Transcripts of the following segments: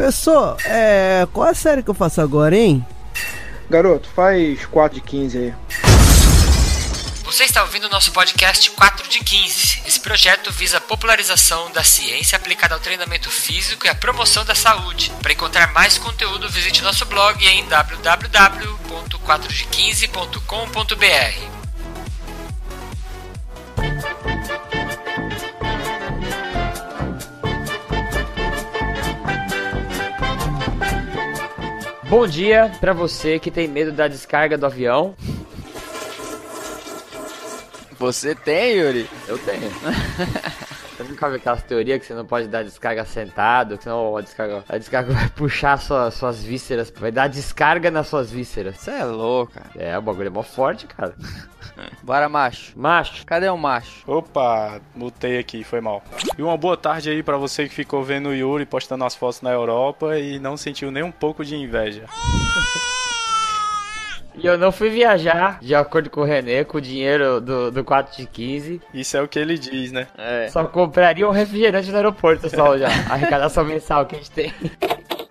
Pessoal, é. Qual a série que eu faço agora, hein? Garoto, faz 4 de 15 aí. Você está ouvindo o nosso podcast 4 de 15. Esse projeto visa a popularização da ciência aplicada ao treinamento físico e à promoção da saúde. Para encontrar mais conteúdo, visite nosso blog em www.4de15.com.br. Bom dia para você que tem medo da descarga do avião. Você tem, Yuri? Eu tenho. Você nunca viu aquelas teorias que você não pode dar descarga sentado, que senão a descarga, a descarga vai puxar sua, suas vísceras, vai dar descarga nas suas vísceras. Você é louco, cara. É, o bagulho é mó forte, cara. Bora, macho. Macho, Cadê o macho? Opa, mutei aqui, foi mal. E uma boa tarde aí pra você que ficou vendo o Yuri postando as fotos na Europa e não sentiu nem um pouco de inveja. e eu não fui viajar, de acordo com o René, com o dinheiro do, do 4 de 15. Isso é o que ele diz, né? É. Só compraria um refrigerante no aeroporto só já. A arrecadação mensal que a gente tem.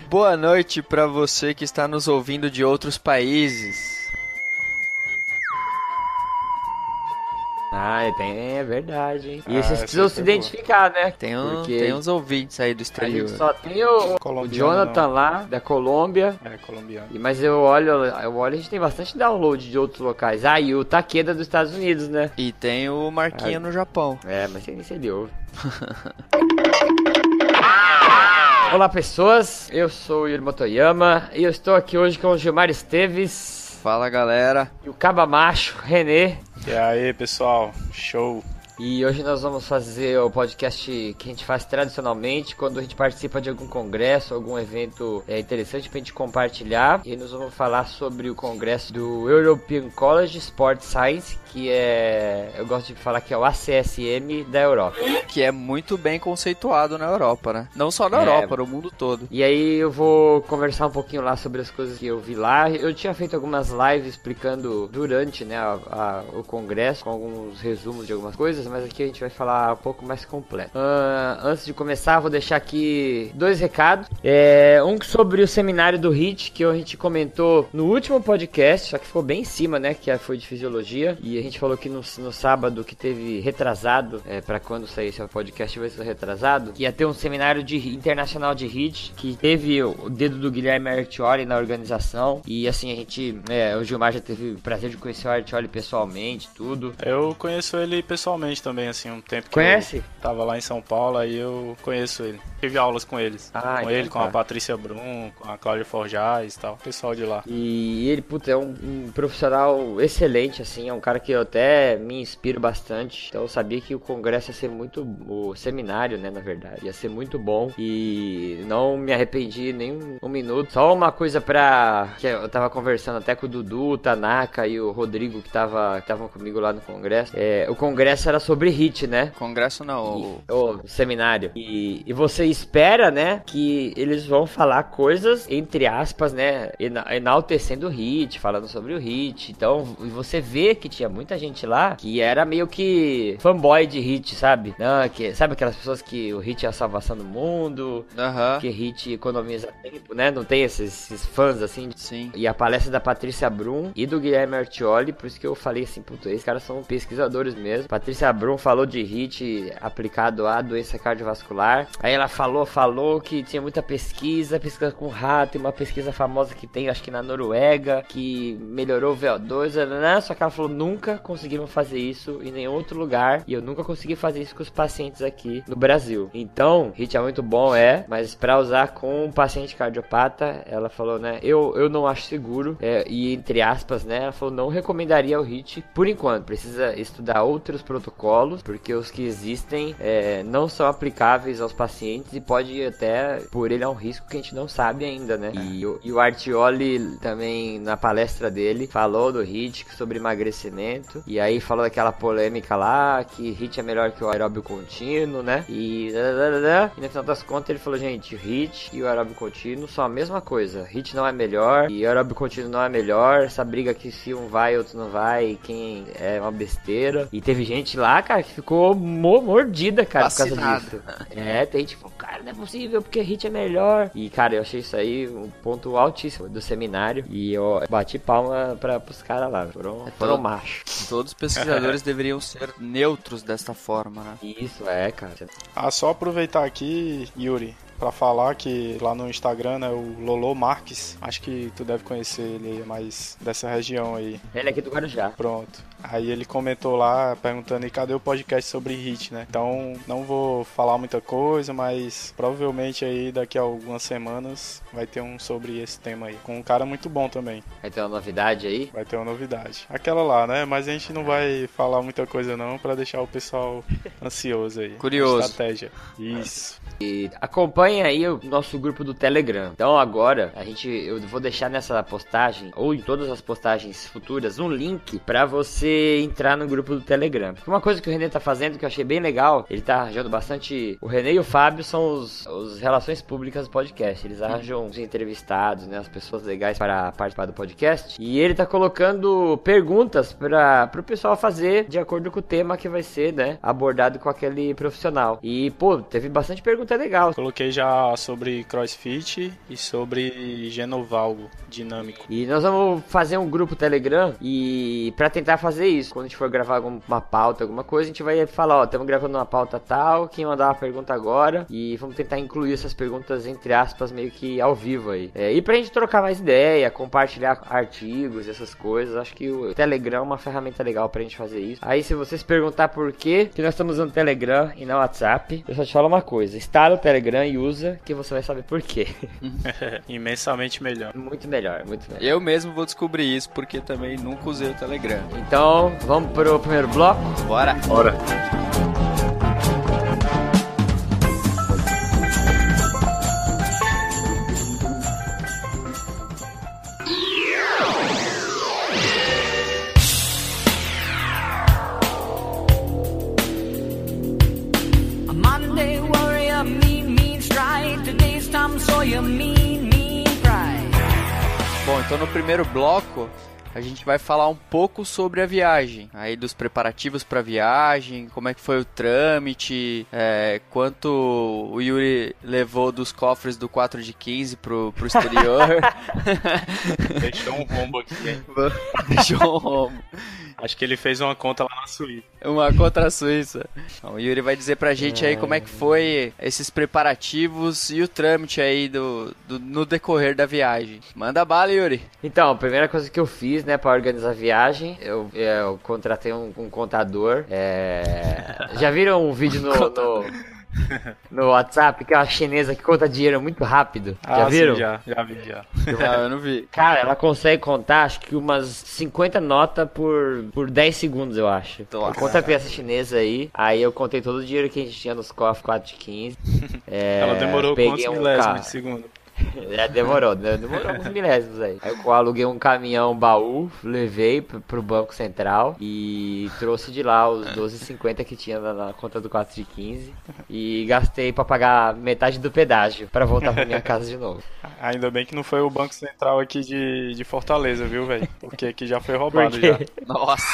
Boa noite pra você que está nos ouvindo de outros países. Ah, tem, é verdade, hein? E Ah, vocês precisam se boa. identificar, né? Tem, um, Porque tem uns ouvintes aí do exterior. só tem o, o Jonathan lá, da Colômbia. É, colombiano. E- Mas eu olho, eu olho, a gente tem bastante download de outros locais. Ah, e o Takeda dos Estados Unidos, né? E tem o Marquinho Ah. no Japão. É, mas nem se ele ouve. Olá, pessoas. Eu sou o Yuri Motoyama e eu estou aqui hoje com o Gilmar Esteves Fala, galera. e o Caba Macho, Renê. E aí, pessoal, show. E hoje nós vamos fazer o podcast que a gente faz tradicionalmente quando a gente participa de algum congresso, algum evento é, interessante pra gente compartilhar. E nós vamos falar sobre o congresso do European College Sport Science, que é, eu gosto de falar que é o ACSM da Europa. Que é muito bem conceituado na Europa, né? Não só na É. Europa, no mundo todo. E aí eu vou conversar um pouquinho lá sobre as coisas que eu vi lá. Eu tinha feito algumas lives explicando durante né, a- a- o congresso, com alguns resumos de algumas coisas, mas aqui a gente vai falar um pouco mais completo. Ah, antes de começar, vou deixar aqui dois recados. É, um sobre o seminário do HIT, que a gente comentou no último podcast, só que ficou bem em cima, né? Que foi de fisiologia. E a gente falou que no, no sábado que teve retrasado, é, para quando sair esse podcast vai ser retrasado, que ia ter um seminário de internacional de HIT, que teve o, dedo do Guilherme Artioli na organização. E assim, a gente, é, o Gilmar já teve o prazer de conhecer o Artioli pessoalmente, tudo. Eu conheço ele pessoalmente também, assim, um tempo que Conhece? eu tava lá em São Paulo, aí eu conheço ele. Tive aulas com eles. Ah, com então ele, com tá. a Patrícia Brum, com a Cláudia Forjaz e tal, o pessoal de lá. E ele, puta, é um, um profissional excelente, assim, é um cara que eu até me inspiro bastante. Então eu sabia que o congresso ia ser muito. O seminário, né, na verdade, ia ser muito bom. E não me arrependi nem um, um minuto. Só uma coisa pra. que eu tava conversando até com o Dudu, o Tanaka e o Rodrigo que tava que estavam comigo lá no congresso. É, o congresso era sobre hit, né? Congresso não. E- o seminário. E, e você espera, né, que eles vão falar coisas, entre aspas, né, ena- enaltecendo o hit, falando sobre o hit. Então, e você vê que tinha muita gente lá que era meio que fanboy de hit, sabe? Não, que, sabe aquelas pessoas que o hit é a salvação do mundo, Aham. que hit economiza tempo, né? Não tem esses, esses fãs assim Sim. e a palestra da Patrícia Brum e do Guilherme Artioli, por isso que eu falei assim, puta, esses caras são pesquisadores mesmo. Patrícia Brum falou de HIT aplicado à doença cardiovascular. Aí ela falou, falou que tinha muita pesquisa, pesquisa com rato, e uma pesquisa famosa que tem, acho que na Noruega, que melhorou o VO2, né? só que ela falou, nunca conseguiram fazer isso em nenhum outro lugar, e eu nunca consegui fazer isso com os pacientes aqui no Brasil. Então, HIT é muito bom, é, mas pra usar com um paciente cardiopata, ela falou, né, eu, eu não acho seguro, é, e entre aspas, né, ela falou, não recomendaria o HIT por enquanto, precisa estudar outros protocolos, porque os que existem é, não são aplicáveis aos pacientes e pode até, por ele, é um risco que a gente não sabe ainda, né, e, o- e o Artioli também, na palestra dele, falou do HIT sobre emagrecimento, e aí falou daquela polêmica lá, que HIT é melhor que o aeróbio contínuo, né, e, e no final das contas ele falou, gente, o HIT e o aeróbio contínuo são a mesma coisa, HIT não é melhor, e aeróbio contínuo não é melhor, essa briga que se um vai, outro não vai, quem é uma besteira, e teve gente lá cara, que ficou mo- mordida, cara, por Vacinada. causa disso. É, tem tipo, cara, não é possível, porque Hit é melhor. E, cara, eu achei isso aí um ponto altíssimo do seminário. E eu bati palma pra, pros caras lá. Foram, foram todo- machos. Todos os pesquisadores deveriam ser neutros desta forma, né? Isso, é, cara. Ah, só aproveitar aqui, Yuri, pra falar que lá no Instagram, né, o Lolo Marques, acho que tu deve conhecer ele, é mais dessa região aí. Ele é aqui do Guarujá. Pronto. Aí ele comentou lá, perguntando e cadê o podcast sobre hit, né? Então, não vou falar muita coisa, mas provavelmente aí daqui a algumas semanas vai ter um sobre esse tema aí. Com um cara muito bom também. Vai ter uma novidade aí. Vai ter uma novidade. Aquela lá, né? Mas a gente não vai falar muita coisa não pra deixar o pessoal ansioso aí. Curioso. Estratégia. Isso. E acompanha aí o nosso grupo do Telegram. Então agora a gente eu vou deixar nessa postagem ou em todas as postagens futuras um link pra você entrar no grupo do Telegram. Uma coisa que o Renê tá fazendo que eu achei bem legal, ele tá arranjando bastante. O Renê e o Fábio são os, os relações públicas do podcast. Eles arranjam os entrevistados, né, as pessoas legais para participar do podcast. E ele tá colocando perguntas para pro pessoal fazer de acordo com o tema que vai ser, né, abordado com aquele profissional. E pô, teve bastante pergunta legal. Coloquei já sobre CrossFit e sobre genovalgo dinâmico. E nós vamos fazer um grupo Telegram e para tentar fazer isso, quando a gente for gravar alguma pauta, alguma coisa, a gente vai falar, ó, estamos gravando uma pauta tal, quem mandar uma pergunta agora e vamos tentar incluir essas perguntas entre aspas meio que ao vivo aí. É, e pra gente trocar mais ideia, compartilhar artigos, essas coisas, acho que o Telegram é uma ferramenta legal pra gente fazer isso. Aí se vocês perguntar por que que nós estamos usando Telegram e não WhatsApp, eu só te falo uma coisa, instala o Telegram e usa que você vai saber por quê. Imensamente melhor. muito melhor, muito melhor. Eu mesmo vou descobrir isso porque também nunca usei o Telegram. Então, vamos pro primeiro bloco? Bora! Bora. Bom, então no primeiro bloco a gente vai falar um pouco sobre a viagem, aí dos preparativos para a viagem, como é que foi o trâmite, é, quanto o Yuri levou dos cofres do 4 de 15 pro, pro exterior, Deixou um rombo aqui, hein? deixou um rombo. Acho que ele fez uma conta lá na Suíça. Uma contra a Suíça. Então, o Yuri vai dizer pra gente aí como é que foi esses preparativos e o trâmite aí do, do- no decorrer da viagem. Manda bala, Yuri. Então, a primeira coisa que eu fiz, né, pra organizar a viagem, eu, eu contratei um, um contador. é, Já viram um vídeo no, no, no WhatsApp que é uma chinesa que conta dinheiro muito rápido? já Ah, sim, viram? já, já vi, já. Ah, eu não vi. Cara, ela consegue contar, acho que umas 50 notas por, por 10 segundos, eu acho. Nossa. Conta pra essa chinesa aí. Aí eu contei todo o dinheiro que a gente tinha nos cofres 4 de 15. É, Ela demorou peguei quantos um milésimos de segundo? É, demorou, né? demorou uns milésimos aí. Aí eu aluguei um caminhão baú, levei pro, pro Banco Central e trouxe de lá os 12,50 que tinha na, na conta do 4 de 15 e gastei pra pagar metade do pedágio pra voltar pra minha casa de novo. Ainda bem que não foi o Banco Central aqui de, de Fortaleza, viu, velho? Porque aqui já foi roubado Porque já. Nossa.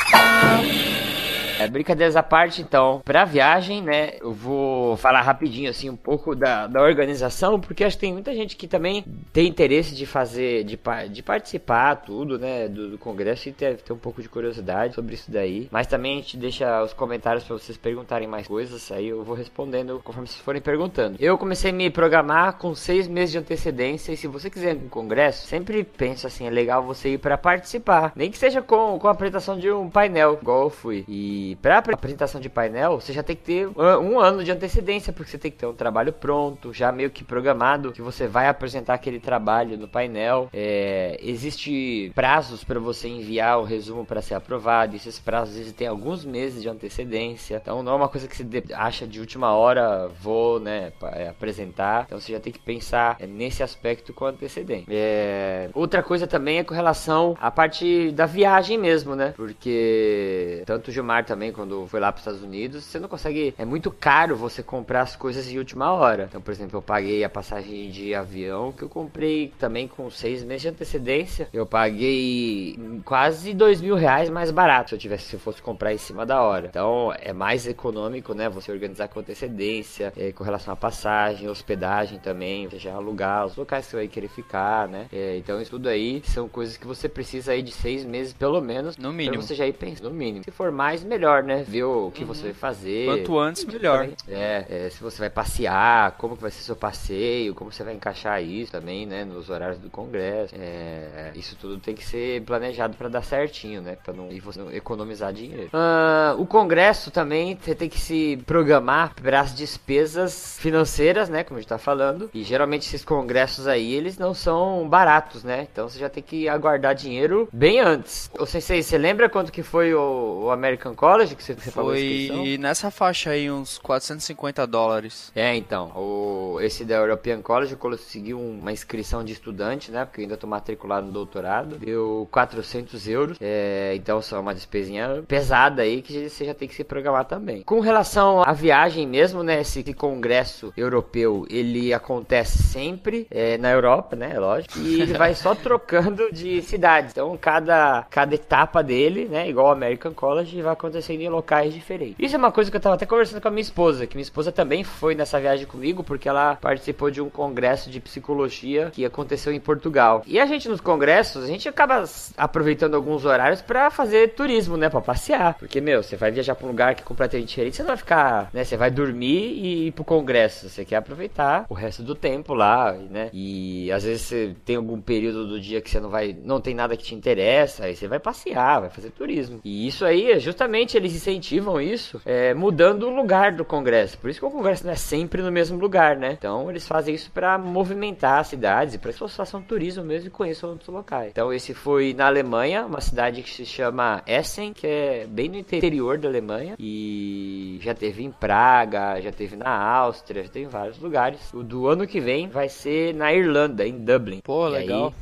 É, brincadeiras à parte, então, pra viagem, né, eu vou falar rapidinho, assim, um pouco da, da organização, porque acho que tem muita gente que também tem interesse de fazer, de, de participar, tudo, né, do, do congresso e ter, ter um pouco de curiosidade sobre isso daí. Mas também a gente deixa os comentários pra vocês perguntarem mais coisas, aí eu vou respondendo conforme vocês forem perguntando. Eu comecei a me programar com seis meses de antecedência, e se você quiser no congresso, sempre pensa assim, é legal você ir pra participar, nem que seja com, com a apresentação de um painel, igual eu fui. E apre- apresentação de painel, você já tem que ter um, ano de antecedência, porque você tem que ter um trabalho pronto, já meio que programado, que você vai apresentar aquele trabalho no painel. É, existe prazos para você enviar o resumo para ser aprovado, esses prazos existem alguns meses de antecedência. Então não é uma coisa que você acha de última hora, vou, né, é, apresentar. Então você já tem que pensar é, nesse aspecto com antecedência. É, outra coisa também é com relação à parte da viagem mesmo, né? Porque tanto o Gilmar também quando foi lá para os Estados Unidos, você não consegue. É muito caro você comprar as coisas de última hora. Então, por exemplo, eu paguei a passagem de avião que eu comprei também com seis meses de antecedência. Eu paguei quase dois mil reais mais barato se eu tivesse se eu fosse comprar em cima da hora. Então é mais econômico, né? Você organizar com antecedência, é, com relação à passagem, hospedagem também, já alugar os locais que você vai querer ficar, né? É, então isso tudo aí são coisas que você precisa aí de seis meses pelo menos. No mínimo. Pra você já ir pensando, no mínimo. Se for mais, melhor, né? Ver o que você vai fazer. Quanto antes, melhor. É, é, se você vai passear, como que vai ser seu passeio, como você vai encaixar isso também, né? Nos horários do congresso. É, isso tudo tem que ser planejado pra dar certinho, né? Pra não, e você não economizar dinheiro. Ah, o congresso também, você tem que se programar para as despesas financeiras, né? Como a gente tá falando. E geralmente esses congressos aí, eles não são baratos, né? Então você já tem que aguardar dinheiro bem antes. Ô, Sensei, você lembra quanto que foi o, o American College que você, você pagou a inscrição? Foi nessa faixa aí, uns 450 dólares. É, então, o, esse da European College eu consegui um- uma inscrição de estudante, né? Porque eu ainda tô matriculado no doutorado. Deu 400 euros. É, então, só uma despesinha pesada aí que você já tem que se programar também. Com relação à viagem mesmo, né? Esse, esse congresso europeu, ele acontece sempre é, na Europa, né? Lógico. E ele vai só trocando de cidades. Então, cada, cada etapa dele, né? Igual o American College, vai em locais diferentes. Isso é uma coisa que eu tava até conversando com a minha esposa, que minha esposa também foi nessa viagem comigo, porque ela participou de um congresso de psicologia que aconteceu em Portugal. E a gente nos congressos, a gente acaba aproveitando alguns horários pra fazer turismo, né? Pra passear. Porque, meu, você vai viajar pra um lugar que é completamente diferente, você não vai ficar, né? Você vai dormir e ir pro congresso. Você quer aproveitar o resto do tempo lá, né? E às vezes você tem algum período do dia que você não vai, não tem nada que te interessa, aí você vai passear, vai fazer turismo. E isso aí, é justamente eles incentivam isso, é, mudando o lugar do congresso. Por isso que o congresso não é sempre no mesmo lugar, né? Então eles fazem isso pra movimentar as cidades, para que as pessoas façam turismo mesmo e conheçam outros locais. Então esse foi na Alemanha, uma cidade que se chama Essen, que é bem no interior da Alemanha e já teve em Praga, já teve na Áustria, já teve em vários lugares. O do ano que vem vai ser na Irlanda, em Dublin. Pô, E aí, legal.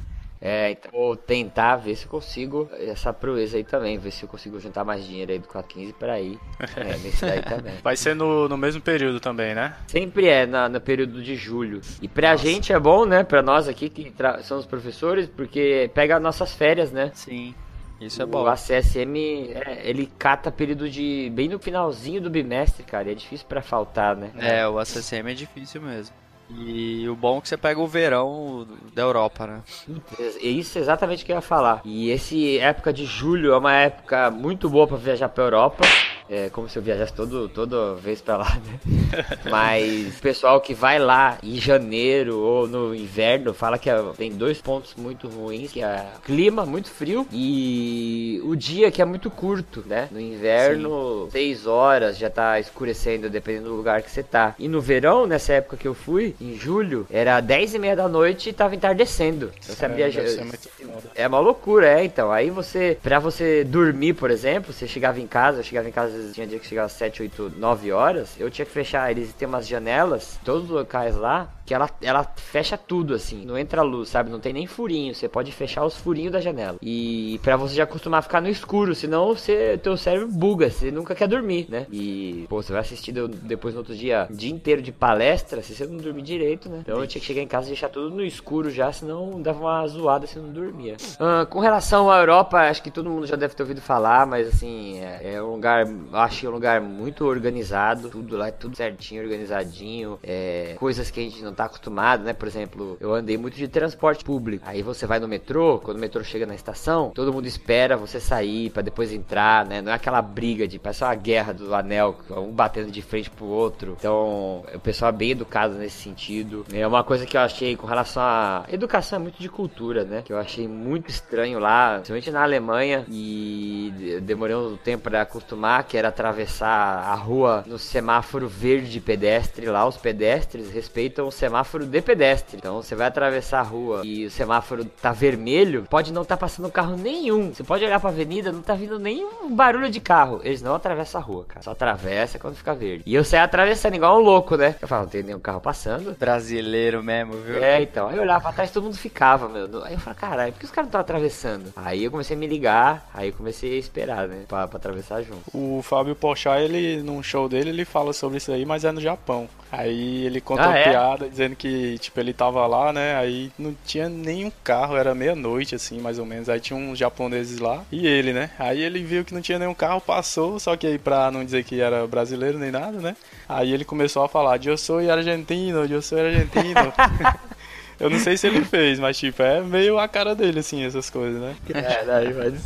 É, então vou tentar ver se eu consigo essa proeza aí também, ver se eu consigo juntar mais dinheiro aí do 415 para ir é, nesse daí também. Vai ser no, no mesmo período também, né? Sempre é na, no período de julho. E pra gente é bom, né? Pra nós aqui que somos professores, porque pega nossas férias, né? Sim. Isso é O bom. ACSM, é, ele cata período de. bem no finalzinho do bimestre, cara. e É difícil pra faltar, né? É, o ACCM é difícil mesmo. E o bom é que você pega o verão da Europa, né? É isso exatamente o que eu ia falar. E esse época de julho é uma época muito boa pra viajar pra Europa. É como se eu viajasse todo, toda vez pra lá, né? Mas o pessoal que vai lá em janeiro ou no inverno fala que é- tem dois pontos muito ruins, que é o clima muito frio e o dia que é muito curto, né? No inverno, seis horas já tá escurecendo, dependendo do lugar que você tá. E no verão, nessa época que eu fui, em julho, era 10 e meia da noite e tava entardecendo. Então, você É, viaja- é uma loucura, é, então. Aí você, pra você dormir, por exemplo, você chegava em casa, eu chegava em casa, vezes, tinha dia que chegava às 7, 8, 9 horas, eu tinha que fechar, eles têm umas janelas, todos os locais lá, que ela, ela fecha tudo, assim, não entra luz, sabe? Não tem nem furinho, você pode fechar os furinhos da janela. E pra você já acostumar a ficar no escuro, senão você, teu cérebro buga, você nunca quer dormir, né? E, pô, você vai assistir de- depois no outro dia, dia inteiro de palestra, se você não dormir direito, né? Então eu tinha que chegar em casa e deixar tudo no escuro já, senão dava uma zoada se não dormia. Ah, com relação à Europa, acho que todo mundo já deve ter ouvido falar, mas assim, é, é um lugar, achei um lugar muito organizado, tudo lá tudo certinho, organizadinho, é, coisas que a gente não tá acostumado, né? Por exemplo, eu andei muito de transporte público. Aí você vai no metrô, quando o metrô chega na estação, todo mundo espera você sair pra depois entrar, né? Não é aquela briga de parece uma guerra do anel, um batendo de frente pro outro. Então, o pessoal é bem educado nesse sentido. É uma coisa que eu achei com relação à educação é muito de cultura, né? Que eu achei muito estranho lá, principalmente na Alemanha e de- demorei um tempo pra acostumar, que era atravessar a rua no semáforo verde de pedestre. Lá os pedestres respeitam o semáforo de pedestre. Então você vai atravessar a rua e o semáforo tá vermelho, pode não tá passando carro nenhum. Você pode olhar pra avenida, não tá vindo nenhum barulho de carro. Eles não atravessam a rua, cara. Só atravessa quando fica verde. E eu saí atravessando igual um louco, né? Eu falo, não tem nenhum carro passando. Brasileiro mesmo, viu? É, então. Aí eu olhava pra trás todo mundo ficava, meu. Aí eu falei, caralho, por que os caras não estão atravessando? Aí eu comecei a me ligar, aí eu comecei a esperar, né? Pra, pra atravessar junto. O Fábio Porchat, ele, num show dele, ele fala sobre isso aí, mas é no Japão. Aí ele conta Ah, uma é? piada dizendo que, tipo, ele tava lá, né? Aí não tinha nenhum carro, era meia-noite, assim, mais ou menos. Aí tinha uns japoneses lá e ele, né? Aí ele viu que não tinha nenhum carro, passou, só que aí pra não dizer que era brasileiro nem nada, né? Aí ele começou a falar, eu sou argentino, eu sou argentino. Eu não sei se ele fez, mas tipo, é meio a cara dele, assim, essas coisas, né?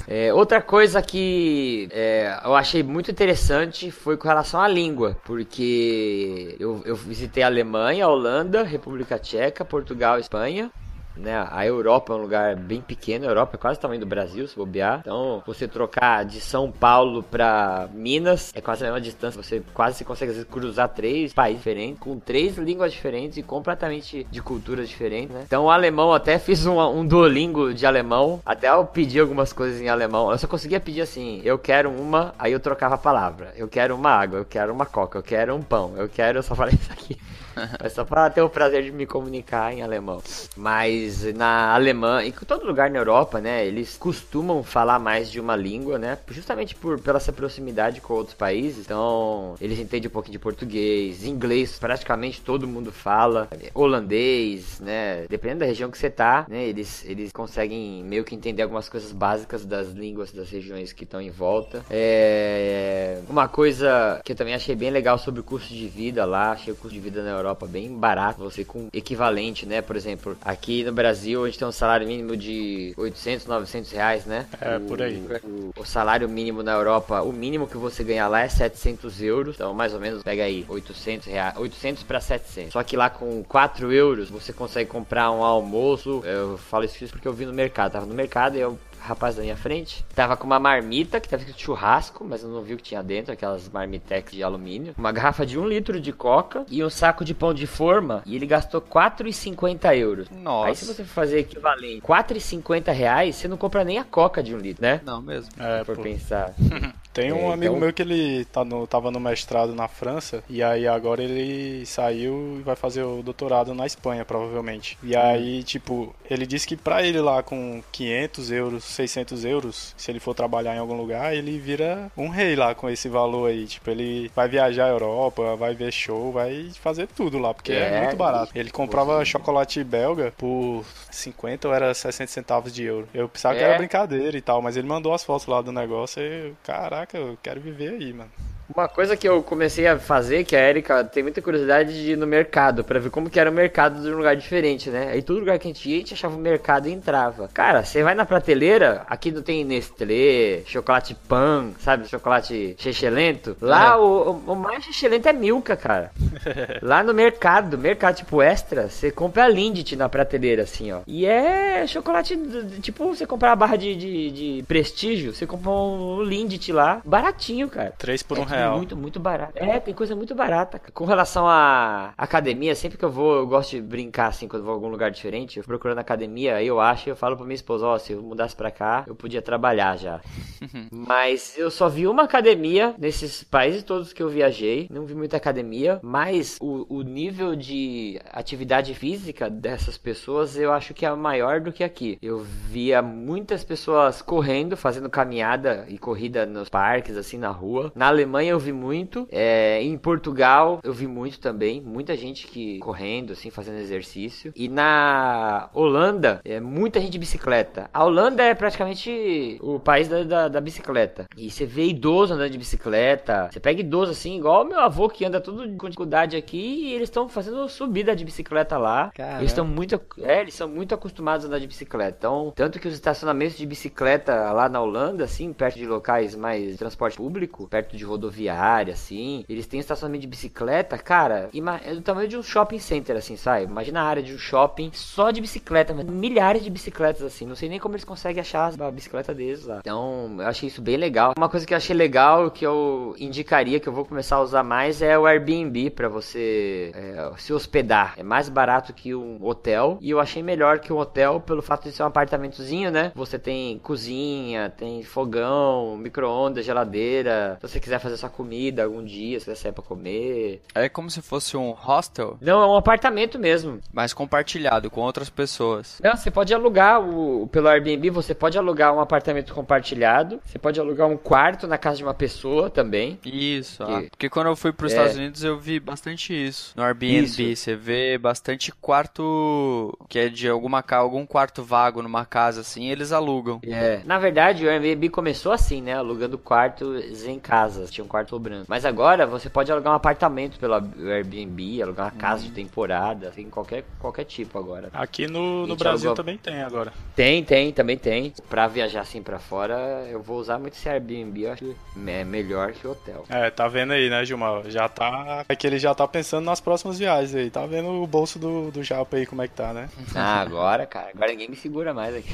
É, outra coisa que é, eu achei muito interessante foi com relação à língua, porque eu, eu visitei a Alemanha, a Holanda, República Tcheca, Portugal, Espanha. Né? A Europa é um lugar bem pequeno, a Europa é quase o tamanho do Brasil, se bobear. Então, você trocar de São Paulo pra Minas é quase a mesma distância. Você quase consegue vezes, cruzar três países diferentes, com três línguas diferentes e completamente de culturas diferentes, né? Então, o alemão até fiz um, um Duolingo de alemão, até eu pedi algumas coisas em alemão. Eu só conseguia pedir assim: eu quero uma, aí eu trocava a palavra. Eu quero uma água, eu quero uma coca, eu quero um pão, eu quero. Eu só falei isso aqui. É só pra ter o prazer de me comunicar em alemão. Mas na Alemanha, e em todo lugar na Europa, né, eles costumam falar mais de uma língua, né, justamente por pela essa proximidade com outros países. Então, eles entendem um pouquinho de português, inglês, praticamente todo mundo fala, holandês, né, dependendo da região que você tá, né, eles, eles conseguem meio que entender algumas coisas básicas das línguas das regiões que estão em volta. É, uma coisa que eu também achei bem legal sobre o custo de vida lá, achei o custo de vida na Europa bem barato, você com equivalente, né, por exemplo, aqui no Brasil a gente tem um salário mínimo de 800, 900 reais, né? É, por aí. O, o salário mínimo na Europa, o mínimo que você ganha lá é 700 euros, então mais ou menos pega aí 800 reais, 800 para 700. Só que lá com 4 euros você consegue comprar um almoço. Eu falo isso porque eu vi no mercado, tava no mercado e eu rapaz da minha frente. Tava com uma marmita que tava escrito churrasco, mas eu não vi o que tinha dentro, aquelas marmitex de alumínio. Uma garrafa de um litro de coca e um saco de pão de forma. E ele gastou 4,50 euros. Nossa. Aí se você for fazer equivalente 4,50 reais, você não compra nem a coca de um litro, né? Não mesmo. É, Por pô. pensar. Tem um É, amigo então- meu que ele tá no, tava no mestrado na França e aí agora ele saiu e vai fazer o doutorado na Espanha, provavelmente. E aí, tipo, ele disse que pra ele lá com 500 euros, 600 euros, se ele for trabalhar em algum lugar, ele vira um rei lá com esse valor aí. Tipo, ele vai viajar à Europa, vai ver show, vai fazer tudo lá, porque é, É, muito barato. Ele comprava Sim. chocolate belga por 50 ou era 60 centavos de euro. Eu pensava que É. era brincadeira e tal, mas ele mandou as fotos lá do negócio e, eu, caraca, eu quero viver aí, mano. Uma coisa que eu comecei a fazer, que a Erika tem muita curiosidade de ir no mercado, pra ver como que era o mercado de um lugar diferente, né? Aí todo lugar que a gente ia, a gente achava o mercado e entrava. Cara, você vai na prateleira, aqui não tem Nestlé, chocolate pan, sabe? Chocolate chechelento. Lá o, o, o mais chechelento é Milka, cara. Lá no mercado, mercado tipo extra, você compra a Lindt na prateleira, assim, ó. E é chocolate, tipo, você comprar a barra de, de, de prestígio, você compra um Lindt lá, baratinho, cara. Três por É um real. Muito, muito barato. É, tem coisa muito barata. Com relação à academia, sempre que eu vou, eu gosto de brincar assim, quando eu vou a algum lugar diferente. Eu procurando academia, aí eu acho, eu falo pra minha esposa, ó, se eu mudasse pra cá, eu podia trabalhar já. Mas eu só vi uma academia nesses países todos que eu viajei. Não vi muita academia, mas o, o nível de atividade física dessas pessoas eu acho que é maior do que aqui. Eu via muitas pessoas correndo, fazendo caminhada e corrida nos parques, assim, na rua. Na Alemanha eu vi muito. É, em Portugal eu vi muito também. Muita gente que correndo, assim, fazendo exercício. E na Holanda, é muita gente de bicicleta. A Holanda é praticamente o país da, da, da bicicleta. E você vê idoso andando de bicicleta. Você pega idoso assim, igual meu avô que anda tudo com dificuldade aqui. E eles estão fazendo subida de bicicleta lá. Caramba. Eles estão muito, é, eles são muito acostumados a andar de bicicleta. Então, tanto que os estacionamentos de bicicleta lá na Holanda, assim, perto de locais mais de transporte público, perto de rodoviária, assim, eles têm estacionamento de bicicleta, cara, é do tamanho de um shopping center, assim, sabe? Imagina a área de um shopping só de bicicleta, mas milhares de bicicletas, assim. Não sei nem como eles conseguem achar a bicicleta deles lá. Então, eu achei isso bem legal. Uma coisa que eu achei legal, que eu indicaria, que eu vou começar a usar mais, é o Airbnb pra você é, se hospedar. É mais barato que um hotel. E eu achei melhor que um hotel pelo fato de ser um apartamentozinho, né? Você tem cozinha, tem fogão, micro-ondas, geladeira. Se você quiser fazer sua sua comida algum dia, quiser sair pra comer. É como se fosse um hostel, Não, é um apartamento mesmo. mas compartilhado com outras pessoas. Não, você pode alugar o, pelo Airbnb, você pode alugar um apartamento compartilhado, você pode alugar um quarto na casa de uma pessoa também. Isso, Que- ah. porque quando eu fui para os É. Estados Unidos eu vi bastante isso. No Airbnb Isso. você vê bastante quarto que é de alguma ca- algum quarto vago numa casa assim, eles alugam. É. Na verdade, o Airbnb começou assim, né? Alugando quartos em casas. Tinha um quarto sobrando. Mas agora você pode alugar um apartamento pelo Airbnb, alugar uma casa de temporada, tem qualquer, qualquer tipo agora. Aqui no, no Brasil alugou- também tem agora. Tem, tem, também tem. Pra viajar assim pra fora, eu vou usar muito esse Airbnb, eu acho que é melhor que hotel. É, tá vendo aí, né, Gilmar? Já tá. É que ele já tá pensando nas próximas viagens aí. Tá vendo o bolso do, do Japa aí como é que tá, né? Ah, agora, cara, agora ninguém me segura mais aqui.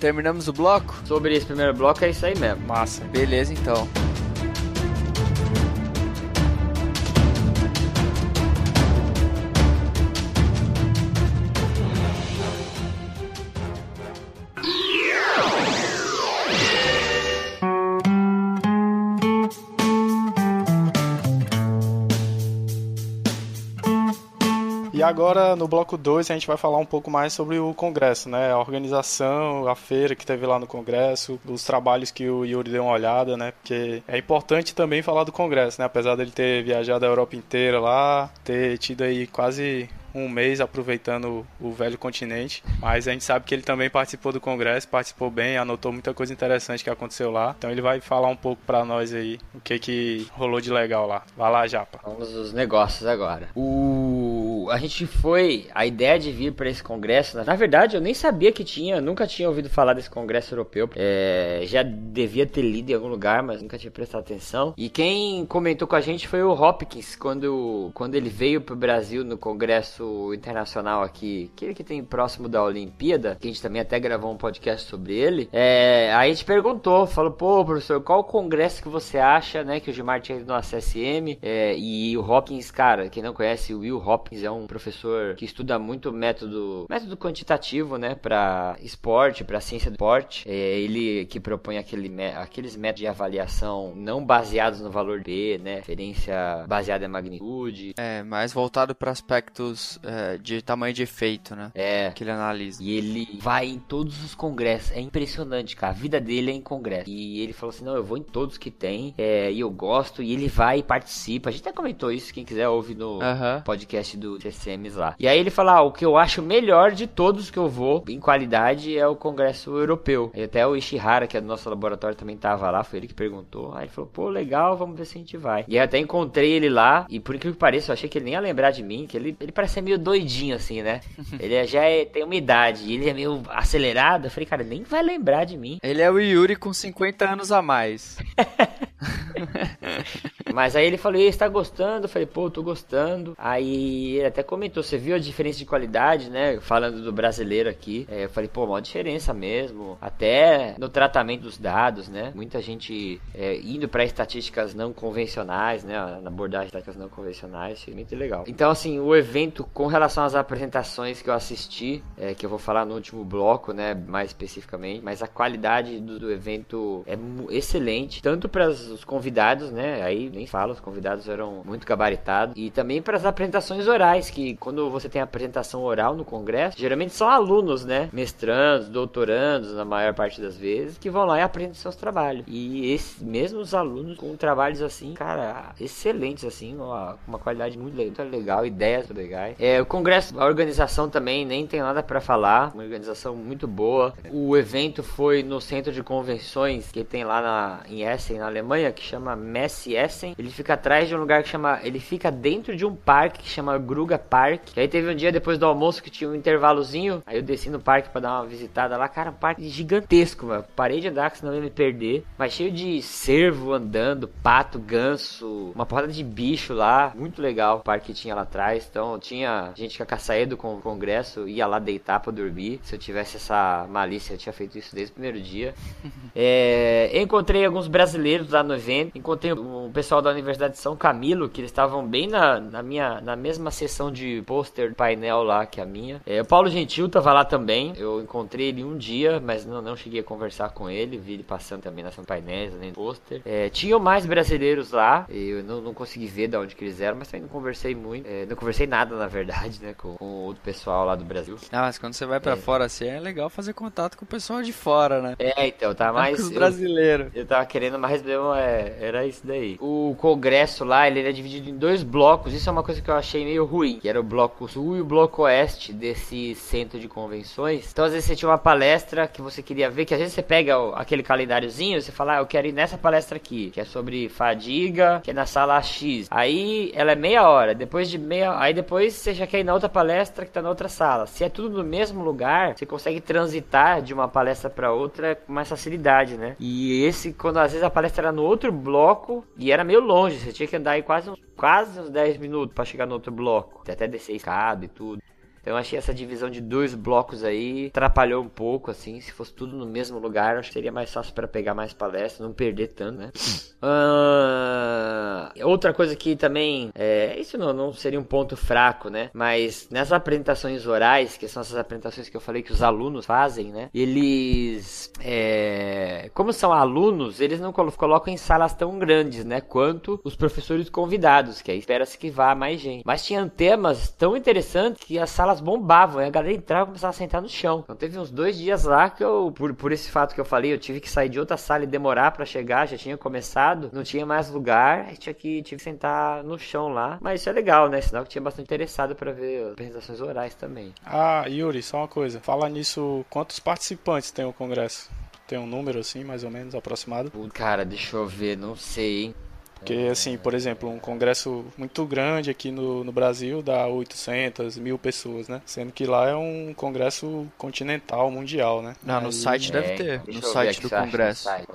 Terminamos o bloco? Sobre esse primeiro bloco é isso aí mesmo. Massa. Beleza, então. Agora, no bloco 2, a gente vai falar um pouco mais sobre o Congresso, né? A organização, a feira que teve lá no Congresso, os trabalhos que o Yuri deu uma olhada, né? Porque é importante também falar do Congresso, né? Apesar dele ter viajado a Europa inteira lá, ter tido aí quase um mês aproveitando o velho continente, mas a gente sabe que ele também participou do congresso, participou bem, anotou muita coisa interessante que aconteceu lá. Então ele vai falar um pouco pra nós aí o que que rolou de legal lá. Vai lá, Japa. Vamos aos negócios agora. O... A gente foi. A ideia de vir para esse congresso. Na verdade, eu nem sabia que tinha. Nunca tinha ouvido falar desse congresso europeu. É, já devia ter lido em algum lugar, mas nunca tinha prestado atenção. E quem comentou com a gente foi o Hopkins, quando, quando ele veio pro Brasil no congresso internacional aqui, aquele que tem próximo da Olimpíada, que a gente também até gravou um podcast sobre ele. É, aí a gente perguntou, falou, pô, professor, qual congresso que você acha, né, que o Gilmar tinha ido no ACSM? É, e o Hopkins, cara, quem não conhece, o Will Hopkins é um professor que estuda muito método, método quantitativo, né, para esporte, para ciência do esporte. É ele que propõe aquele, aqueles métodos de avaliação não baseados no valor B, né, referência baseada em magnitude. É, mais voltado para aspectos é, de tamanho de efeito, né? É, Que ele analisa. E ele vai em todos os congressos. É impressionante, cara. A vida dele é em congresso. E ele falou assim: não, eu vou em todos que tem. é, e eu gosto. E ele vai e participa. A gente até comentou isso. Quem quiser ouve no podcast do CCMs lá. E aí ele fala: ah, o que eu acho melhor de todos que eu vou em qualidade é o congresso europeu. E até o Ishihara, que é do nosso laboratório, também tava lá. Foi ele que perguntou. Aí ele falou: pô, legal, vamos ver se a gente vai. E aí eu até encontrei ele lá. E por incrível que pareça, eu achei que ele nem ia lembrar de mim. Que ele, ele parece ser meio doidinho assim, né? ele já é- tem uma idade. E ele é meio acelerado. Eu falei, cara, nem vai lembrar de mim. Ele é o Yuri com 50 anos a mais. Mas aí ele falou, e aí, você tá gostando? Eu falei, pô, tô gostando. Aí ele até comentou, você viu a diferença de qualidade, né? Falando do brasileiro aqui. É, eu falei, pô, uma diferença mesmo. Até no tratamento dos dados, né? Muita gente é, indo pra estatísticas não convencionais, né? Na abordagem de estatísticas não convencionais. Achei muito legal. Então, assim, o evento, com relação às apresentações que eu assisti, é, que eu vou falar no último bloco, né? Mais especificamente. Mas a qualidade do, do evento é excelente. Tanto para os convidados, né? Aí nem falo, os convidados eram muito gabaritados. E também para as apresentações orais, que quando você tem apresentação oral no congresso, geralmente são alunos, né? Mestrandos, doutorandos, na maior parte das vezes, que vão lá e apresentam seus trabalhos. E esses mesmos alunos com trabalhos assim, cara, excelentes, assim, uma, uma qualidade muito le- muito legal, ideias legais. É, o congresso, a organização também nem tem nada para falar, uma organização muito boa. O evento foi no centro de convenções que tem lá na, em Essen, na Alemanha, que chama Messe Essen. Ele fica atrás de um lugar que chama, ele fica dentro de um parque que chama Gruga Park. E aí teve um dia depois do almoço que tinha um intervalozinho, aí eu desci no parque para dar uma visitada lá, cara, um parque gigantesco, mano. Parei de andar, que senão eu ia me perder. Mas cheio de cervo andando, pato, ganso, uma porrada de bicho lá. Muito legal o parque que tinha lá atrás. Então tinha gente que ia do con- congresso, ia lá deitar pra dormir. Se eu tivesse essa malícia, eu tinha feito isso desde o primeiro dia. É, encontrei alguns brasileiros lá no evento. Encontrei um pessoal pessoal da Universidade de São Camilo, que eles estavam bem na, na minha na mesma sessão de pôster painel lá que a minha. É, o Paulo Gentil tava lá também. Eu encontrei ele um dia, mas não, não cheguei a conversar com ele. Vi ele passando também nas painéis, além do pôster. É, tinham mais brasileiros lá. Eu não, não consegui ver de onde que eles eram, mas também não conversei muito. É, não conversei nada, na verdade, né, com, com o outro pessoal lá do Brasil. Ah, mas quando você vai pra É. fora assim, é legal fazer contato com o pessoal de fora, né? É, então, tá Com mais. os eu- brasileiros. Eu tava querendo, mas mesmo é, era isso daí. O congresso lá, ele era dividido em dois blocos. Isso é uma coisa que eu achei meio ruim. Que era o bloco sul e o bloco oeste desse centro de convenções. Então, às vezes você tinha uma palestra que você queria ver, que às vezes você pega o- aquele calendáriozinho e você fala, ah, eu quero ir nessa palestra aqui, que é sobre fadiga, que é na sala X. Aí ela é meia hora. Depois de meia. Aí depois você já quer ir na outra palestra que tá na outra sala. Se é tudo no mesmo lugar, você consegue transitar de uma palestra pra outra com mais facilidade, né? E esse, quando às vezes a palestra era no outro bloco e era meio longe, você tinha que andar aí quase uns, quase uns 10 minutos pra chegar no outro bloco. Até descer escada e tudo. Então eu achei essa divisão de dois blocos aí atrapalhou um pouco, assim. Se fosse tudo no mesmo lugar, acho que seria mais fácil para pegar mais palestras, não perder tanto, né? Ah, outra coisa que também, é, isso não, não seria um ponto fraco, né? Mas nessas apresentações orais, que são essas apresentações que eu falei que os alunos fazem, né? Eles, é, como são alunos, eles não colo- colocam em salas tão grandes, né? Quanto os professores convidados, que aí espera-se que vá mais gente. Mas tinham temas tão interessantes que as salas bombavam, e a galera entrava e começava a sentar no chão. Então teve uns dois dias lá que eu, por, por esse fato que eu falei, eu tive que sair de outra sala e demorar pra chegar, já tinha começado, não tinha mais lugar, aí tinha que, tive que sentar no chão lá. Mas isso é legal, né? Sinal que tinha bastante interessado pra ver as apresentações orais também. Ah, Yuri, só uma coisa. Fala nisso, quantos participantes tem o congresso? Tem um número assim, mais ou menos, aproximado? Cara, deixa eu ver, não sei, hein? Porque, assim, por exemplo, um congresso muito grande aqui no, no Brasil dá 800, mil pessoas, né? Sendo que lá é um congresso continental, mundial, né? Não, no Aí- site deve É, ter, deixa no site do congresso. site,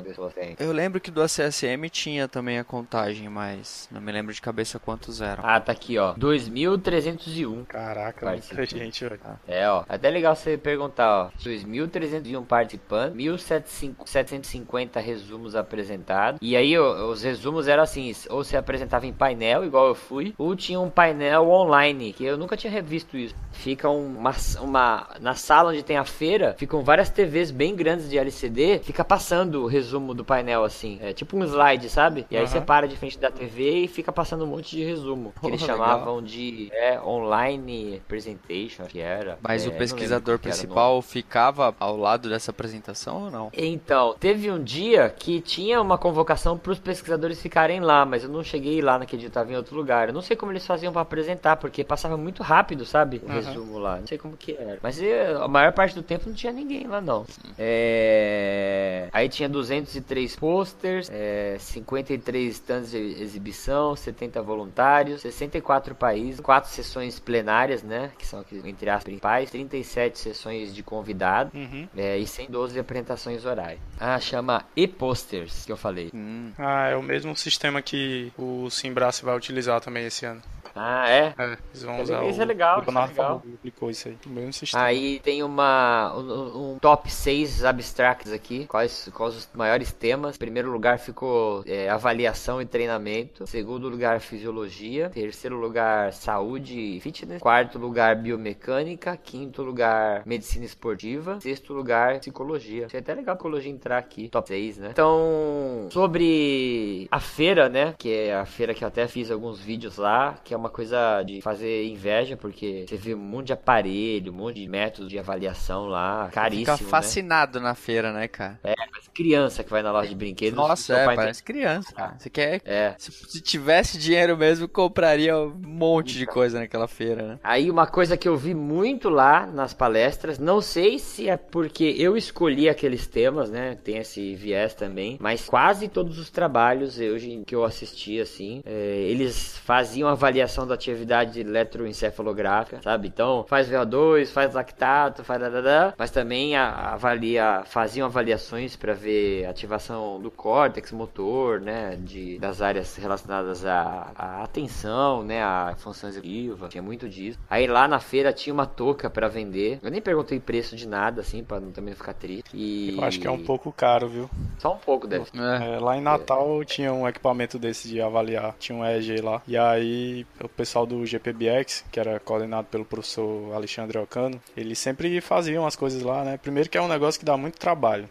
eu lembro que do ACSM tinha também a contagem, mas não me lembro de cabeça quantos eram. Ah, tá aqui, ó. 2.301. Caraca, muita gente, velho. É, ó. Até legal você perguntar, ó. 2.301 participantes, 1.750 resumos apresentados. E aí, ó, os resumos eram assim: ou você apresentava em painel, igual eu fui, ou tinha um painel online, que eu nunca tinha revisto isso. Fica uma, uma. Na sala onde tem a feira, ficam várias TVs bem grandes de LCD, fica passando o resumo do painel assim. É tipo um slide, sabe? E aí Aham. você para de frente da TV e fica passando um monte de resumo. Que eles legal. chamavam de é, online presentation, que era. Mas É, o pesquisador principal ficava ao lado dessa apresentação ou não? Então, teve um dia que tinha uma convocação para os pesquisadores ficarem lá, mas eu não cheguei lá naquele dia, eu tava em outro lugar. Eu não sei como eles faziam para apresentar, porque passava muito rápido, sabe? O Aham. resumo lá. Não sei como que era. Mas eh, a maior parte do tempo não tinha ninguém lá, não. É... Aí tinha 203 posters, é... 53 stands de exibição, 70 voluntários, 64 países, 4 sessões plenárias, né? Que são entre as principais, 37 sessões de convidado. Uhum. É, e 112 apresentações orais. Ah, chama e-posters, que eu falei. Hum, Ah, é o mesmo sistema que o Simbrace vai utilizar também esse ano. Ah, é? É, eles vão É usar legal, o, isso é legal, o isso é legal. falou, publicou isso aí. O mesmo sistema. Aí tem uma um, um top 6 abstracts aqui. Quais, quais os maiores temas? Primeiro lugar ficou é, avaliação e treinamento. Segundo lugar, fisiologia. Terceiro lugar, saúde e fitness. Quarto lugar, biomecânica. Quinto lugar, medicina esportiva. Sexto lugar, psicologia. Achei até legal a psicologia entrar aqui. Top 6, né? Então, sobre a feira, né? Que é a feira que eu até fiz alguns vídeos lá. Que é uma coisa de fazer inveja, porque você vê um monte de aparelho, um monte de método de avaliação lá. Caríssimo. Fica né? fascinado na feira, né, cara? É, mas criança que vai na loja de brinquedos. Nossa, é, pai tem- parece criança. cara. Você quer. É. Se, se tivesse dinheiro mesmo, compraria um monte de coisa naquela feira, né? Aí uma coisa que eu vi muito lá nas palestras, não sei se é porque eu escolhi aqueles temas, né? Tem esse viés também, mas quase todos os trabalhos hoje que eu assisti assim, é, eles faziam avaliação da atividade eletroencefalográfica, sabe? Então faz VO2, faz lactato, faz dadadá, mas também a- avalia, faziam avaliações para ver ativação do córtex motor, né, de, das áreas relacionadas à, à atenção, né, à função executiva, tinha muito disso. Aí lá na feira tinha uma touca para vender. Eu nem perguntei preço de nada, assim, pra não, também não ficar triste. E... Eu acho que é um pouco caro, viu? Só um pouco, deve. É. É, lá em Natal tinha um equipamento desse de avaliar, tinha um EEG lá. E aí o pessoal do GPBX, que era coordenado pelo professor Alexandre Ocano, eles sempre faziam as coisas lá, né? Primeiro que é um negócio que dá muito trabalho.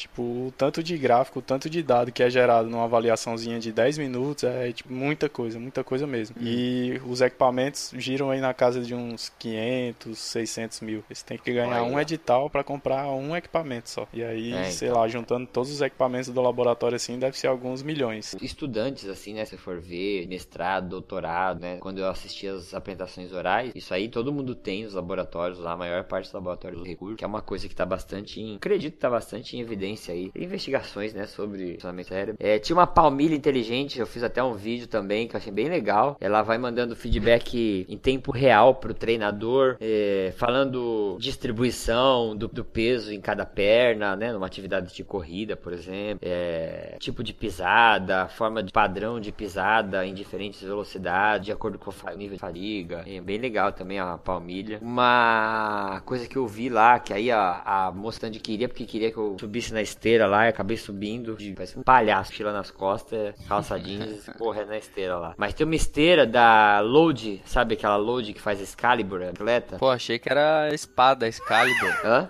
Tipo, o tanto de gráfico, o tanto de dado que é gerado numa avaliaçãozinha de 10 minutos é tipo, muita coisa, muita coisa mesmo. E os equipamentos giram aí na casa de uns 500, 600 mil. Você tem que ganhar Olha. um edital para comprar um equipamento só. E aí, É, sei então. lá, juntando todos os equipamentos do laboratório assim, deve ser alguns milhões. Estudantes, assim, né? Se for ver, mestrado, doutorado, né? Quando eu assisti as apresentações orais, isso aí todo mundo tem nos laboratórios lá, a maior parte dos laboratórios do recurso, que é uma coisa que tá bastante em. Acredito que tá bastante em evidência aí. Tem investigações, né? Sobre funcionamento cérebro. É, tinha uma palmilha inteligente, eu fiz até um vídeo também que eu achei bem legal. Ela vai mandando feedback em tempo real pro treinador, é, falando distribuição do, do peso em cada perna, né? Numa atividade de corrida, por exemplo. É, tipo de pisada, forma de padrão de pisada em diferentes velocidades, de acordo com o nível de fadiga. É bem legal também a palmilha. Uma coisa que eu vi lá, que aí a, a moça queria, porque queria que eu subisse na esteira lá, e acabei subindo, de, parece um palhaço, fila nas costas, calça jeans, correndo na esteira lá. Mas tem uma esteira da Load, sabe aquela Load que faz Excalibur, atleta? Pô, achei que era a espada Excalibur. Hã?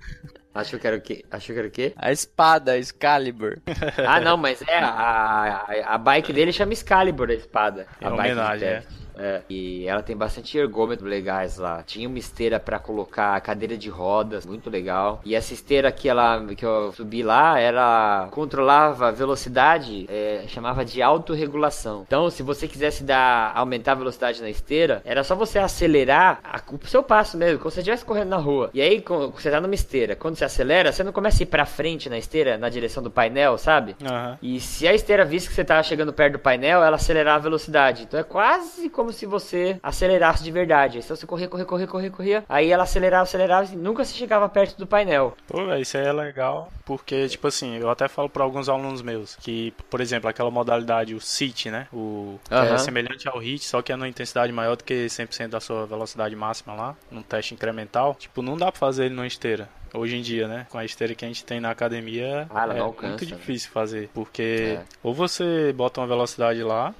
Achou que era o quê? Achou que era o quê? A espada Excalibur. Ah, não, mas é, a, a, a bike dele chama Excalibur, a espada. Em a bike homenagem, teste. É, e ela tem bastante ergômetros legais lá. Tinha uma esteira pra colocar cadeira de rodas, muito legal. E essa esteira que ela que eu subi lá, ela controlava a velocidade, é, chamava de autorregulação. Então, se você quisesse dar aumentar a velocidade na esteira, era só você acelerar a- o seu passo mesmo, como se você estivesse correndo na rua. E aí, com- você tá numa esteira, quando você acelera, você não começa a ir pra frente na esteira, na direção do painel, sabe? Aham. E se a esteira visse que você tava chegando perto do painel, ela acelerava a velocidade. Então é quase como se você acelerasse de verdade. Então você corria, corria, corria, corria, corria. Aí ela acelerava, acelerava e nunca se chegava perto do painel. Pô, isso aí é legal, porque, tipo assim, eu até falo para alguns alunos meus que, por exemplo, aquela modalidade, o SIT, né? O que Aham. é semelhante ao HIT, só que é numa intensidade maior do que 100% da sua velocidade máxima lá, num teste incremental. Tipo, não dá pra fazer ele numa esteira. Hoje em dia, né? Com a esteira que a gente tem na academia, Ah, é alcança, muito né? difícil fazer. Porque É. ou você bota uma velocidade lá,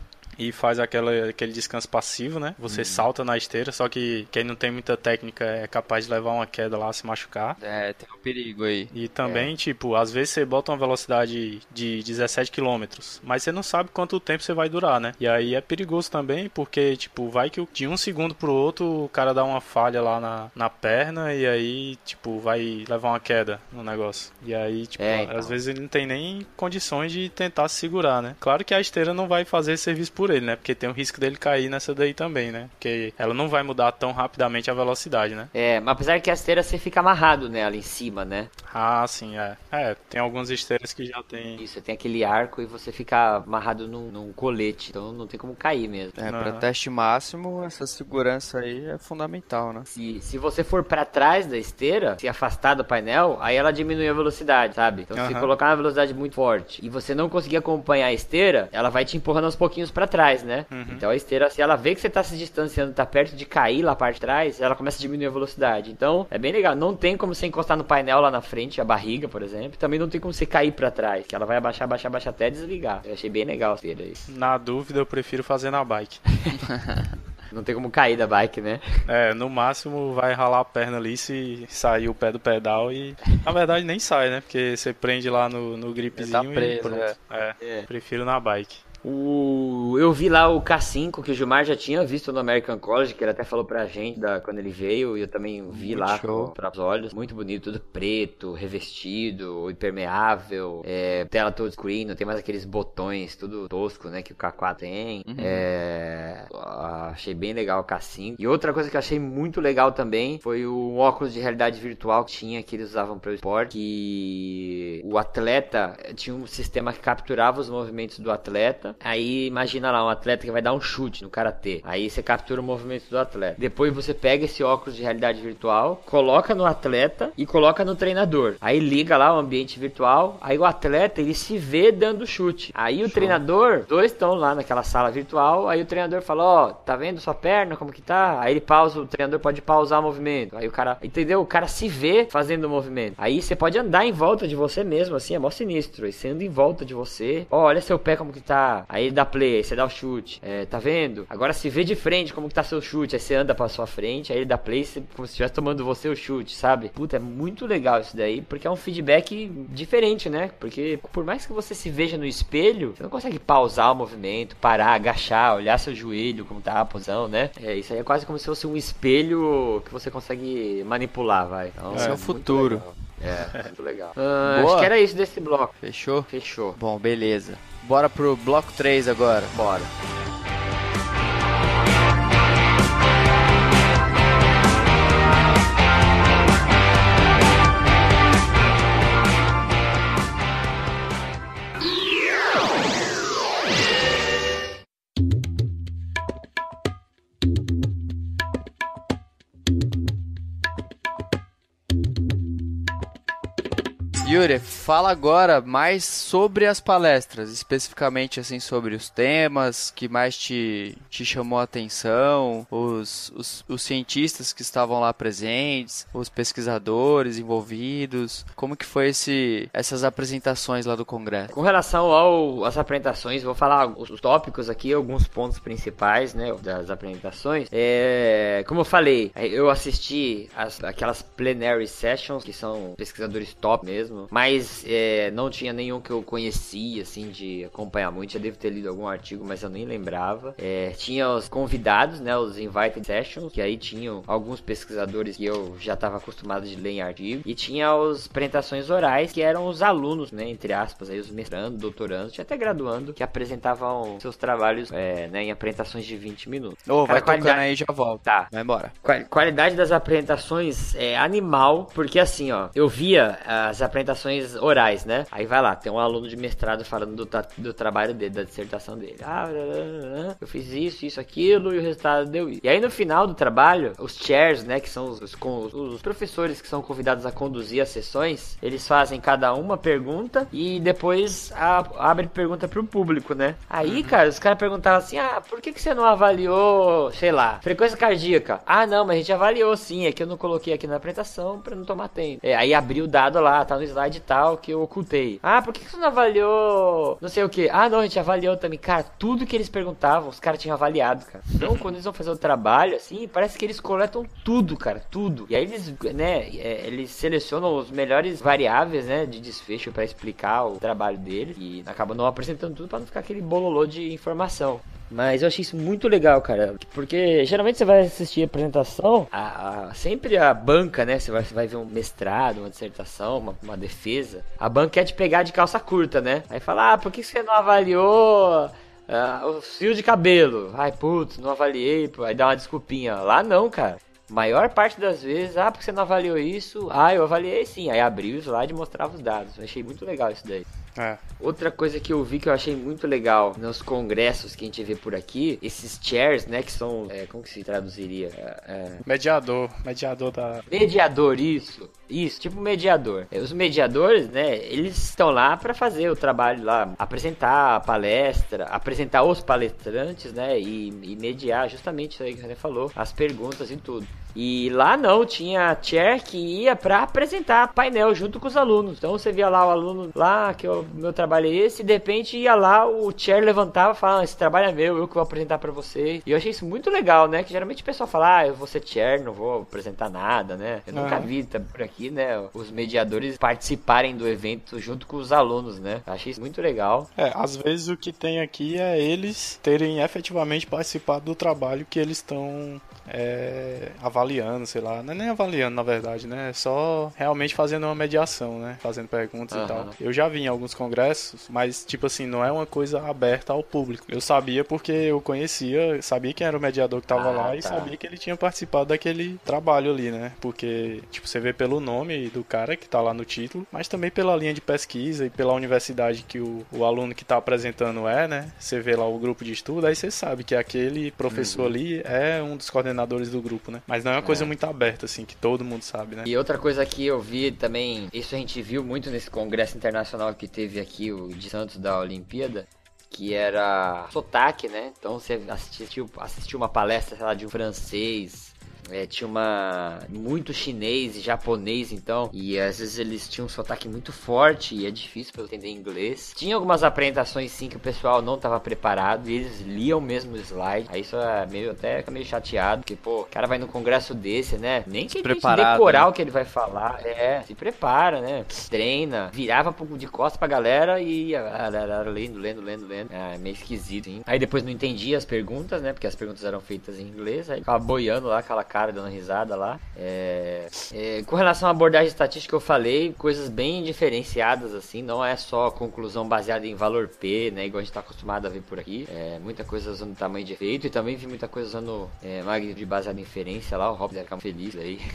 e faz aquela, aquele descanso passivo, né? Uhum. Você salta na esteira, só que quem não tem muita técnica é capaz de levar uma queda lá, se machucar. É, tem um perigo aí. E É. também, tipo, às vezes você bota uma velocidade de 17 km, mas você não sabe quanto tempo você vai durar, né? E aí é perigoso também, porque, tipo, vai que de um segundo pro outro o cara dá uma falha lá na, na perna e aí, tipo, vai levar uma queda no negócio. E aí, tipo, É, então. às vezes ele não tem nem condições de tentar se segurar, né? Claro que a esteira não vai fazer serviço por ele, né? Porque tem o risco dele cair nessa daí também, né? Porque ela não vai mudar tão rapidamente a velocidade, né? É, mas apesar que a esteira você fica amarrado nela em cima, né? Ah, sim, é. É, tem algumas esteiras que já tem. Isso, tem aquele arco e você fica amarrado num, num colete. Então não tem como cair mesmo. É, pra Aham. teste máximo, essa segurança aí é fundamental, né? Se, se você for pra trás da esteira, se afastar do painel, aí ela diminui a velocidade, sabe? Então se Aham. colocar uma velocidade muito forte e você não conseguir acompanhar a esteira, ela vai te empurrando aos pouquinhos pra trás, né? Uhum. Então a esteira, se ela vê que você tá se distanciando, tá perto de cair lá a parte de trás, ela começa a diminuir a velocidade. Então é bem legal. Não tem como você encostar no painel lá na frente, a barriga, por exemplo. Também não tem como você cair pra trás, que ela vai abaixar, abaixar, abaixar até desligar. Eu achei bem legal a esteira aí. Na dúvida, eu prefiro fazer na bike. Não tem como cair da bike, né? É, no máximo vai ralar a perna ali se sair o pé do pedal e. Na verdade nem sai, né? Porque você prende lá no, no gripzinho Tá preso, e pronto. É. É. Prefiro na bike. O... Eu vi lá o K5 que o Gilmar já tinha visto no American College, que ele até falou pra gente da... quando ele veio, e eu também vi Muito lá show. com... para os olhos. Muito bonito, tudo preto, revestido, impermeável, é... tela touchscreen, não tem mais aqueles botões, tudo tosco, né, que o K4 tem. Uhum. É... Achei bem legal o K5. E outra coisa que eu achei muito legal também foi o óculos de realidade virtual que tinha, que eles usavam para o esporte, que o atleta tinha um sistema que capturava os movimentos do atleta atleta. Aí imagina lá um atleta que vai dar um chute no karatê. Aí você captura o movimento do atleta. Depois você pega esse óculos de realidade virtual, coloca no atleta e coloca no treinador. Aí liga lá o ambiente virtual. Aí o atleta ele se vê dando chute. Aí o treinador, dois estão lá naquela sala virtual. Aí o treinador fala: Ó, tá vendo sua perna como que tá? Aí ele pausa, o treinador pode pausar o movimento. Aí o cara, entendeu? O cara se vê fazendo o movimento. Aí você pode andar em volta de você mesmo, assim, é mó sinistro. Aí você anda em volta de você. Ó, olha seu pé como que tá. Aí ele dá play, aí você dá o chute. É, tá vendo? Agora se vê de frente como que tá seu chute. Aí você anda pra sua frente, aí ele dá play você- como se estivesse tomando você o chute, sabe? Puta, é muito legal isso daí, porque é um feedback diferente, né? Porque por mais que você se veja no espelho, você não consegue pausar o movimento, parar, agachar, olhar seu joelho, como tá a posição, né? É, isso aí é quase como se fosse um espelho que você consegue manipular, vai. Então, Esse é o muito futuro. legal. É, muito legal. Boa. acho que era isso desse bloco. Fechou? Fechou. Bom, beleza. Bora pro bloco 3 agora. Bora. Yuri, fala agora mais sobre as palestras, especificamente assim sobre os temas que mais te, te chamou a atenção, os, os, os cientistas que estavam lá presentes, os pesquisadores envolvidos, como que foi esse, essas apresentações lá do congresso? Com relação ao- às apresentações, vou falar os os tópicos aqui, alguns pontos principais, né, das apresentações. É, como eu falei, eu assisti as, aquelas plenary sessions, que são pesquisadores top mesmo, mas é, não tinha nenhum que eu conhecia, assim, de acompanhar muito. Já devo ter lido algum artigo, mas eu nem lembrava. É, tinha os convidados, né, os invited sessions, que aí tinham alguns pesquisadores que eu já estava acostumado de ler em artigo, e tinha as apresentações orais, que eram os alunos, né, entre aspas, aí os mestrando, doutorando, tinha até graduando, que apresentavam seus trabalhos é, né, em apresentações de 20 minutos. Ô, Cara, vai tocando qualidade- aí e já volta. Tá. Vai embora. Qual- Qualidade das apresentações é animal, porque assim, ó, eu via as apresentações orais, né? Aí vai lá, tem um aluno de mestrado falando do, do trabalho dele, da dissertação dele. Ah, eu fiz isso, isso, aquilo, e o resultado deu isso. E aí no final do trabalho, os chairs, né, que são os, os, os professores que são convidados a conduzir as sessões, eles fazem cada uma pergunta e depois a, abre pergunta pro público, né? Aí, cara, os caras perguntavam assim: ah, por que, que você não avaliou, sei lá, frequência cardíaca? Ah, não, mas a gente avaliou sim, é que eu não coloquei aqui na apresentação pra não tomar tempo. É, aí abriu o dado lá, tá no slide tal que eu ocultei. Ah, por que, você não avaliou não sei o que? Ah, não, a gente avaliou também. Cara, tudo que eles perguntavam, os caras tinham avaliado, cara. Então, quando eles vão fazer o trabalho, assim, parece que eles coletam tudo, cara, tudo. E aí eles, né, é, eles selecionam os melhores variáveis, né, de desfecho pra explicar o trabalho dele e acabam não apresentando tudo pra não ficar aquele bololô de informação. Mas eu achei isso muito legal, cara. Porque geralmente você vai assistir a apresentação, a, a- sempre a banca, né? Você vai, você vai ver um mestrado, uma dissertação, uma, uma defesa. A banca quer te pegar de calça curta, né? Aí fala, ah, por que você não avaliou ah, o fio de cabelo? Ai, putz, não avaliei. Aí dá uma desculpinha. Lá não, cara. Maior parte das vezes, ah, porque você não avaliou isso? Ah, eu avaliei sim. Aí abriu o slide e mostrava os dados. Eu achei muito legal isso daí. É. Outra coisa que eu vi que eu achei muito legal nos congressos que a gente vê por aqui, esses chairs, né, que são, é, como que se traduziria? É, é, Mediador. Mediador da. mediador, isso. Isso, tipo mediador. É, Os mediadores, né, eles estão lá para fazer o trabalho lá, apresentar a palestra, apresentar os palestrantes, né, e, e mediar justamente isso aí que você falou, as perguntas e tudo. E lá não, tinha chair que ia pra apresentar painel junto com os alunos. Então você via lá o aluno lá, que o meu trabalho é esse, e de repente ia lá, o chair levantava e falava, "Ah, esse trabalho é meu, eu que vou apresentar pra você. E eu achei isso muito legal, né? Que geralmente o pessoal fala, ah, eu vou ser chair, não vou apresentar nada, né? Eu nunca Ah. vi tá, por aqui, né? Os mediadores participarem do evento junto com os alunos, né? Eu achei isso muito legal. É, às vezes o que tem aqui é eles terem efetivamente participado do trabalho que eles estão é, avaliando sei lá. Não é nem avaliando, na verdade, né? É só realmente fazendo uma mediação, né? Fazendo perguntas e Aham. tal. Eu já vi em alguns congressos, mas, tipo assim, não é uma coisa aberta ao público. Eu sabia porque eu conhecia, sabia quem era o mediador que tava Ah, lá e tá. sabia que ele tinha participado daquele trabalho ali, né? Porque, tipo, você vê pelo nome do cara que tá lá no título, mas também pela linha de pesquisa e pela universidade que o, o aluno que tá apresentando é, né? Você vê lá o grupo de estudo, aí você sabe que aquele professor ali é um dos coordenadores do grupo, né? Mas não é uma coisa É. muito aberta, assim, que todo mundo sabe, né? E outra coisa que eu vi também, isso a gente viu muito nesse congresso internacional que teve aqui, o de Santos da Olimpíada, que era sotaque, né? Então você assistiu, assistiu uma palestra, sei lá, de um francês. É, tinha uma muito chinês e japonês então e às vezes eles tinham um sotaque muito forte e é difícil para eu entender inglês tinha algumas apresentações sim que o pessoal não tava preparado e eles liam mesmo o slide aí isso é meio até fica meio chateado porque pô o cara vai num congresso desse né nem que ele Despreparado, decorar né? o que ele vai falar. É, se prepara, né? Treina, virava um pouco de costas pra galera e ia ah, lendo, lendo, lendo, lendo. É meio esquisito, hein? Aí depois não entendia as perguntas, né? Porque as perguntas eram feitas em inglês. Aí ficava boiando lá, aquela cara dando risada lá. É, é, com relação à abordagem estatística, eu falei coisas bem diferenciadas, assim. Não é só conclusão baseada em valor P, né? Igual a gente tá acostumado a ver por aqui. É, muita coisa usando tamanho de efeito e também vi muita coisa usando é, magnitude baseada em inferência lá. O Rob deve ficar feliz aí.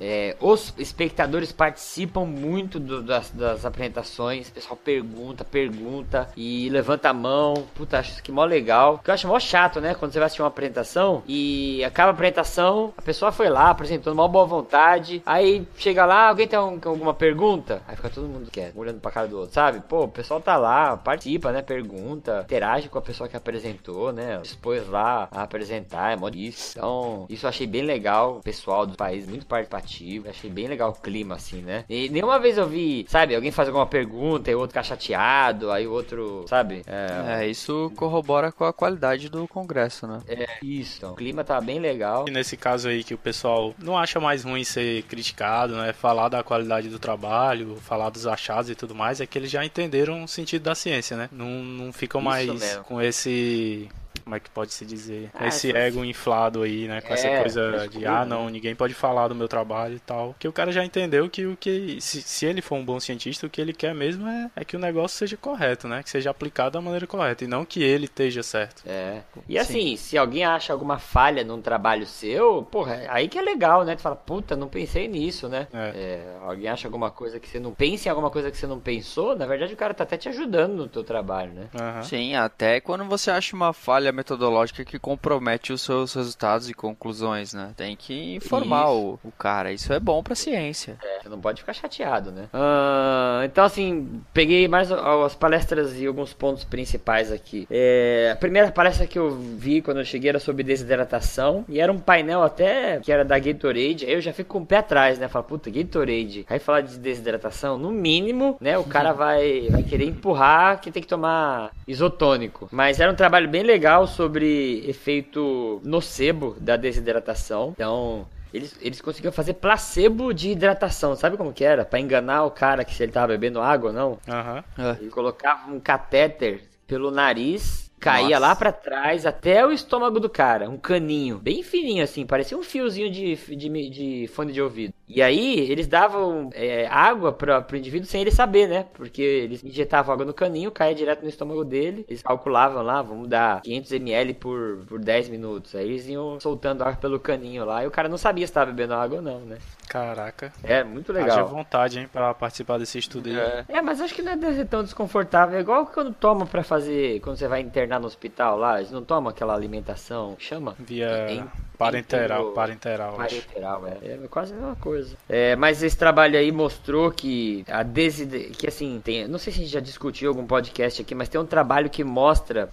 É, os espectadores participam muito do- das, das apresentações. O pessoal pergunta, pergunta e levanta a mão. Puta, acho isso aqui mó legal. O que eu acho mó chato, né? Quando você vai assistir uma apresentação e acaba a apresentação, a pessoa foi lá apresentando mó boa vontade. Aí chega lá, alguém tem um- alguma pergunta? Aí fica todo mundo quieto, olhando pra cara do outro, sabe? Pô, o pessoal tá lá, participa, né? Pergunta, interage com a pessoa que apresentou, né? Dispôs lá a apresentar, é mó isso. Então, isso eu achei bem legal. O pessoal do país muito participativo. Achei bem legal o clima, assim, né? E nenhuma vez eu vi, sabe, alguém faz alguma pergunta e o outro fica chateado, aí o outro, sabe? É, É, isso corrobora com a qualidade do congresso, né? é isso. Então, o clima tá bem legal. E nesse caso aí que o pessoal não acha mais ruim ser criticado, né? Falar da qualidade do trabalho, falar dos achados e tudo mais, é que eles já entenderam o sentido da ciência, né? Não, não ficam Isso mais mesmo. com esse. Como é que pode se dizer? Com Ah, esse essa- ego inflado aí, né? Com essa É, coisa de, ah, né? não, ninguém pode falar do meu trabalho e tal. Que o cara já entendeu que o que. Se, se ele for um bom cientista, o que ele quer mesmo é, é que o negócio seja correto, né? Que seja aplicado da maneira correta. E não que ele esteja certo. É. E assim, se alguém acha alguma falha num trabalho seu, porra, aí que é legal, né? Tu fala, puta, não pensei nisso, né? É. É, alguém acha alguma coisa que você não pensa em alguma coisa que você não pensou, na verdade o cara tá até te ajudando no teu trabalho, né? Aham. Sim, até quando você acha uma falha metodológica que compromete os seus resultados e conclusões, né? Tem que informar o, o cara. Isso é bom pra ciência. Você não pode ficar chateado, né? Ah, então, assim, peguei mais as palestras e alguns pontos principais aqui. É, a primeira palestra que eu vi quando eu cheguei era sobre desidratação. E era um painel até que era da Gatorade. Aí eu já fico com o pé atrás, né? Falo, puta, Gatorade. Aí falar de desidratação, no mínimo, né? O cara vai, vai querer empurrar que tem que tomar isotônico. Mas era um trabalho bem legal sobre efeito nocebo da desidratação. Então, eles, eles conseguiam fazer placebo de hidratação, sabe como que era? Pra enganar o cara que se ele tava bebendo água ou não. Aham. Ele colocava um catéter pelo nariz, caía Nossa. lá pra trás até o estômago do cara, um caninho, bem fininho assim, parecia um fiozinho de, de, de fone de ouvido. E aí eles davam é, água pra, pro indivíduo sem ele saber, né? Porque eles injetavam água no caninho, caía direto no estômago dele, eles calculavam lá, vamos dar 500 ml por, por 10 minutos. Aí eles iam soltando água pelo caninho lá e o cara não sabia se tava bebendo água ou não, né? Caraca. É, muito Haja legal. vontade, hein, pra participar desse estudo aí. É. É, mas acho que não é deve ser tão desconfortável. É igual quando toma pra fazer. Quando você vai internar no hospital lá, eles não tomam aquela alimentação. Chama? Via Em- parenteral, parenteral. Parenteral, é. É quase a mesma coisa. É, mas esse trabalho aí mostrou que a desid... que assim, tem, não sei se a gente já discutiu algum podcast aqui, mas tem um trabalho que mostra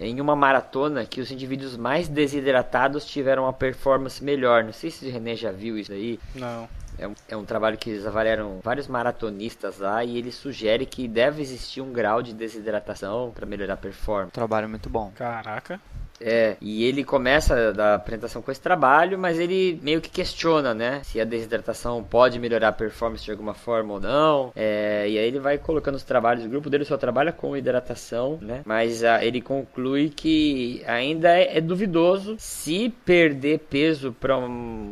em uma maratona que os indivíduos mais desidratados tiveram uma performance melhor. Não sei se o René já viu isso aí. Não. É um, é um trabalho que eles avaliaram vários maratonistas lá e ele sugere que deve existir um grau de desidratação para melhorar a performance. Trabalho muito bom. Caraca. É, e ele começa a apresentação com esse trabalho, mas ele meio que questiona, né? Se a desidratação pode melhorar a performance de alguma forma ou não. É, e aí ele vai colocando os trabalhos. O grupo dele só trabalha com hidratação, né? Mas ah, ele conclui que ainda é, é duvidoso se perder peso para um,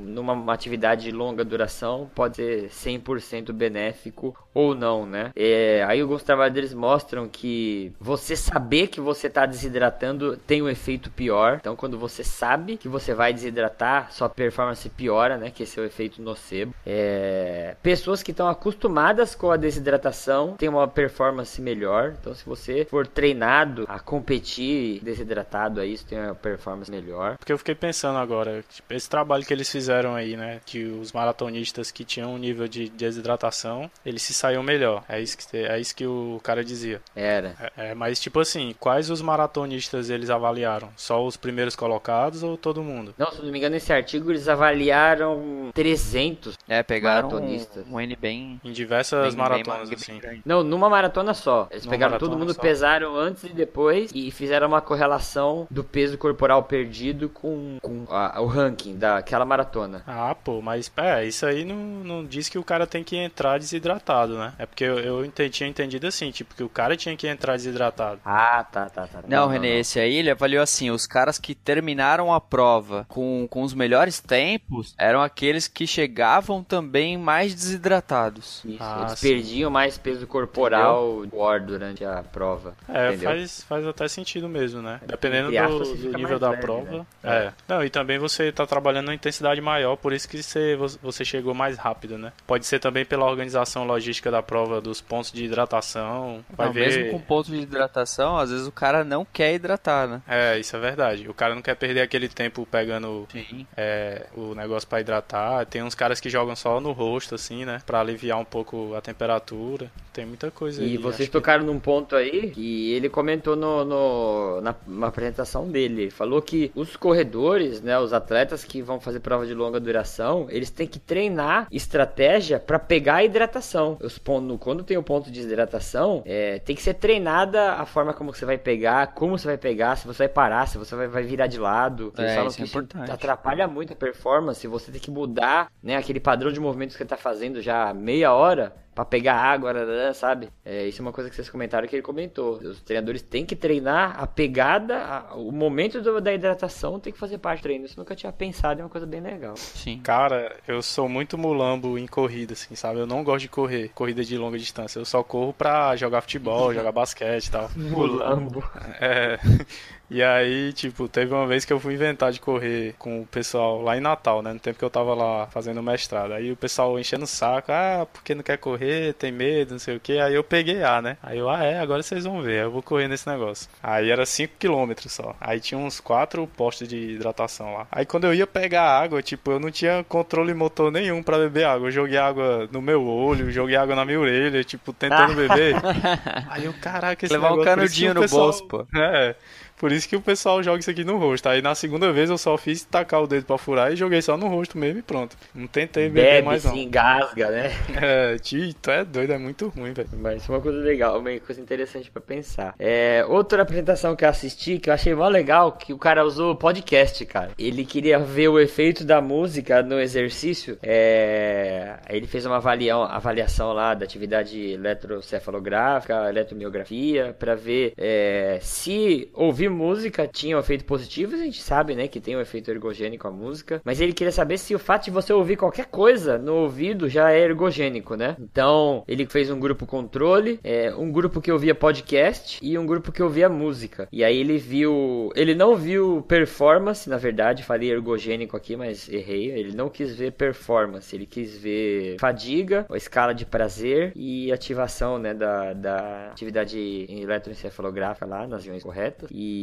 numa atividade de longa duração pode ser 100% benéfico ou não, né? É, aí alguns trabalhos deles mostram que você saber que você está desidratando tem um efeito pior. Então, quando você sabe que você vai desidratar, sua performance piora, né? Que esse é o efeito nocebo. É, pessoas que estão acostumadas com a desidratação têm uma performance melhor. Então, se você for treinado a competir desidratado, aí isso tem uma performance melhor. Porque eu fiquei pensando agora, tipo, esse trabalho que eles fizeram aí, né? Que os maratonistas que tinham um nível de desidratação, eles se saíam melhor. É isso que, é isso que o cara dizia. Era. É, é, mas tipo assim, quais os maratonistas eles avaliaram? Só os primeiros colocados ou todo mundo? Não, se não me engano, nesse artigo eles avaliaram 300 É, pegaram maratonistas. um, um N bem. Em diversas bem- maratonas, bem- assim. bem. Não, numa maratona só. Eles Numa pegaram todo mundo, só. pesaram antes e depois e fizeram uma correlação do peso corporal perdido com, com a- o ranking daquela maratona. Ah, pô, mas é, isso aí não, não diz que o cara tem que entrar desidratado, né? É porque eu, eu entendi, tinha entendido assim, tipo, que o cara tinha que entrar desidratado. Ah, tá, tá, tá. Não, Renê, esse aí ele avaliou assim: os caras que terminaram a prova com, com os melhores tempos eram aqueles que chegavam também mais desidratados. Isso, Ah, eles sim. perdiam mais peso corporal war durante a prova. É, entendeu? faz, faz até sentido mesmo, né? Dependendo aspas, do, do nível da leve, prova. né? É. Não, e também você tá trabalhando numa intensidade maior, por isso que você, você chegou mais rápido, né? Pode ser também pela organização logística da prova, dos pontos de hidratação. Vai Não, ver. Mesmo com ponto de hidratação, às vezes o cara não quer hidratar, né? É, isso é verdade. O cara não quer perder aquele tempo pegando é, o negócio pra hidratar. Tem uns caras que jogam só no rosto, assim, né? Pra aliviar um pouco a temperatura. Tem muita coisa aí. E vocês acho que- tocaram num ponto aí que ele comentou no, no- na, na apresentação dele. Ele falou que os corredores, né, os atletas que vão fazer prova de longa duração, eles têm que treinar estratégia para pegar a hidratação. Os pontos, quando tem o ponto de hidratação, é, tem que ser treinada a forma como você vai pegar, como você vai pegar, se você vai parar, se você vai, vai virar de lado. Eles É, falam isso que é importante. atrapalha muito a performance. Você tem que mudar, né, aquele padrão de movimentos que você tá fazendo já há meia hora pra pegar água, né, sabe? É, isso é uma coisa que vocês comentaram que ele comentou. Os treinadores têm que treinar a pegada, a- o momento do- da hidratação tem que fazer parte do treino. Isso eu nunca tinha pensado, é uma coisa bem legal. Sim. Cara, eu sou muito mulambo em corrida, assim, sabe? Eu não gosto de correr, corrida de longa distância. Eu só corro pra jogar futebol, jogar basquete e tal. Mulambo. É. E aí, tipo, teve uma vez que eu fui inventar de correr com o pessoal lá em Natal, né? No tempo que eu tava lá fazendo mestrado. Aí o pessoal enchendo o saco, ah, porque não quer correr, tem medo, não sei o que. Aí eu peguei A, né? Aí eu, ah, é, agora vocês vão ver, eu vou correr nesse negócio. Aí era 5 km só. Aí tinha uns quatro postos de hidratação lá. Aí quando eu ia pegar água, tipo, eu não tinha controle motor nenhum pra beber água. Eu joguei água no meu olho, joguei água na minha orelha, tipo, tentando beber. Aí eu, caraca, esse Levar um negócio, isso que canudinho no pessoal- bolso, pô. É. Por isso que o pessoal joga isso aqui no rosto. Aí na segunda vez eu só fiz tacar o dedo pra furar e joguei só no rosto mesmo e pronto. Não tentei beber Bebe, mais se não. engasga, né? É, tio, tu é doido, é muito ruim, velho. Mas isso é uma coisa legal, uma coisa interessante pra pensar. É, outra apresentação que eu assisti, que eu achei mó legal, que o cara usou podcast, cara. Ele queria ver o efeito da música no exercício. É, ele fez uma avaliação, avaliação lá da atividade eletrocefalográfica, eletromiografia, pra ver é, se ouvir música tinha um efeito positivo. A gente sabe, né, que tem um efeito ergogênico a música. Mas ele queria saber se o fato de você ouvir qualquer coisa no ouvido já é ergogênico, né? Então, ele fez um grupo controle, é, um grupo que ouvia podcast e um grupo que ouvia música. E aí ele viu. Ele não viu performance, na verdade, falei ergogênico aqui, mas errei. Ele não quis ver performance, ele quis ver fadiga, a escala de prazer e ativação, né, da, da atividade eletroencefalográfica lá, nas regiões corretas. E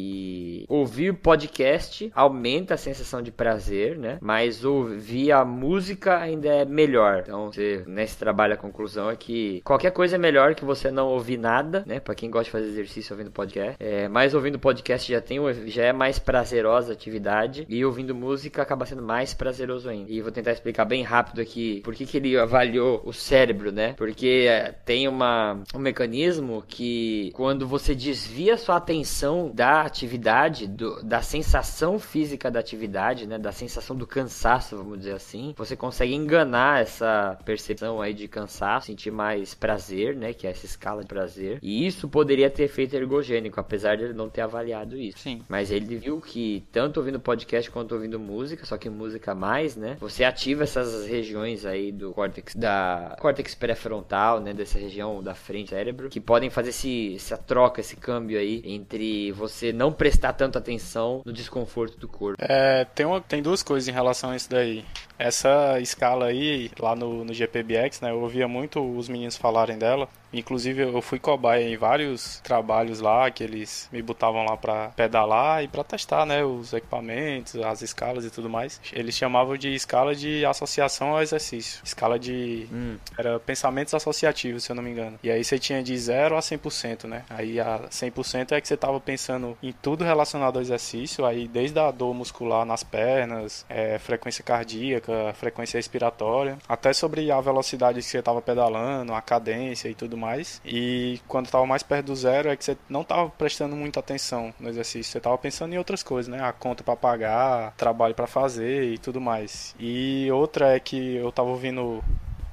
ouvir podcast aumenta a sensação de prazer, né? Mas ouvir a música ainda é melhor. Então, você, nesse trabalho, a conclusão é que qualquer coisa é melhor que você não ouvir nada, né? Pra quem gosta de fazer exercício ouvindo podcast. É, mas ouvindo podcast já, tem, já é mais prazerosa a atividade. E ouvindo música acaba sendo mais prazeroso ainda. E vou tentar explicar bem rápido aqui por que, que ele avaliou o cérebro, né? Porque é, tem uma, um mecanismo que quando você desvia sua atenção da atividade, do, da sensação física da atividade, né? Da sensação do cansaço, vamos dizer assim, você consegue enganar essa percepção aí de cansaço, sentir mais prazer, né? Que é essa escala de prazer. E isso poderia ter efeito ergogênico, apesar de ele não ter avaliado isso. Sim. Mas ele viu que tanto ouvindo podcast quanto ouvindo música, só que música mais, né? Você ativa essas regiões aí do córtex, da córtex pré-frontal, né? Dessa região da frente do cérebro, que podem fazer esse, essa troca, esse câmbio aí entre você não prestar tanta atenção no desconforto do corpo. É, tem, uma, tem duas coisas em relação a isso daí. Essa escala aí, lá no, no GPBX, né? Eu ouvia muito os meninos falarem dela. Inclusive, eu fui cobaia em vários trabalhos lá, que eles me botavam lá pra pedalar e pra testar, né? Os equipamentos, as escalas e tudo mais. Eles chamavam de escala de associação ao exercício. Escala de... Era pensamentos associativos, se eu não me engano. E aí você tinha de 0 a 100%, né? Aí a 100% é que você tava pensando em tudo relacionado ao exercício. Aí desde a dor muscular nas pernas, é, frequência cardíaca, frequência respiratória, até sobre a velocidade que você tava pedalando, a cadência e tudo mais. E quando tava mais perto do zero é que você não tava prestando muita atenção no exercício, você tava pensando em outras coisas, né? A conta para pagar, trabalho para fazer e tudo mais. E outra é que eu tava ouvindo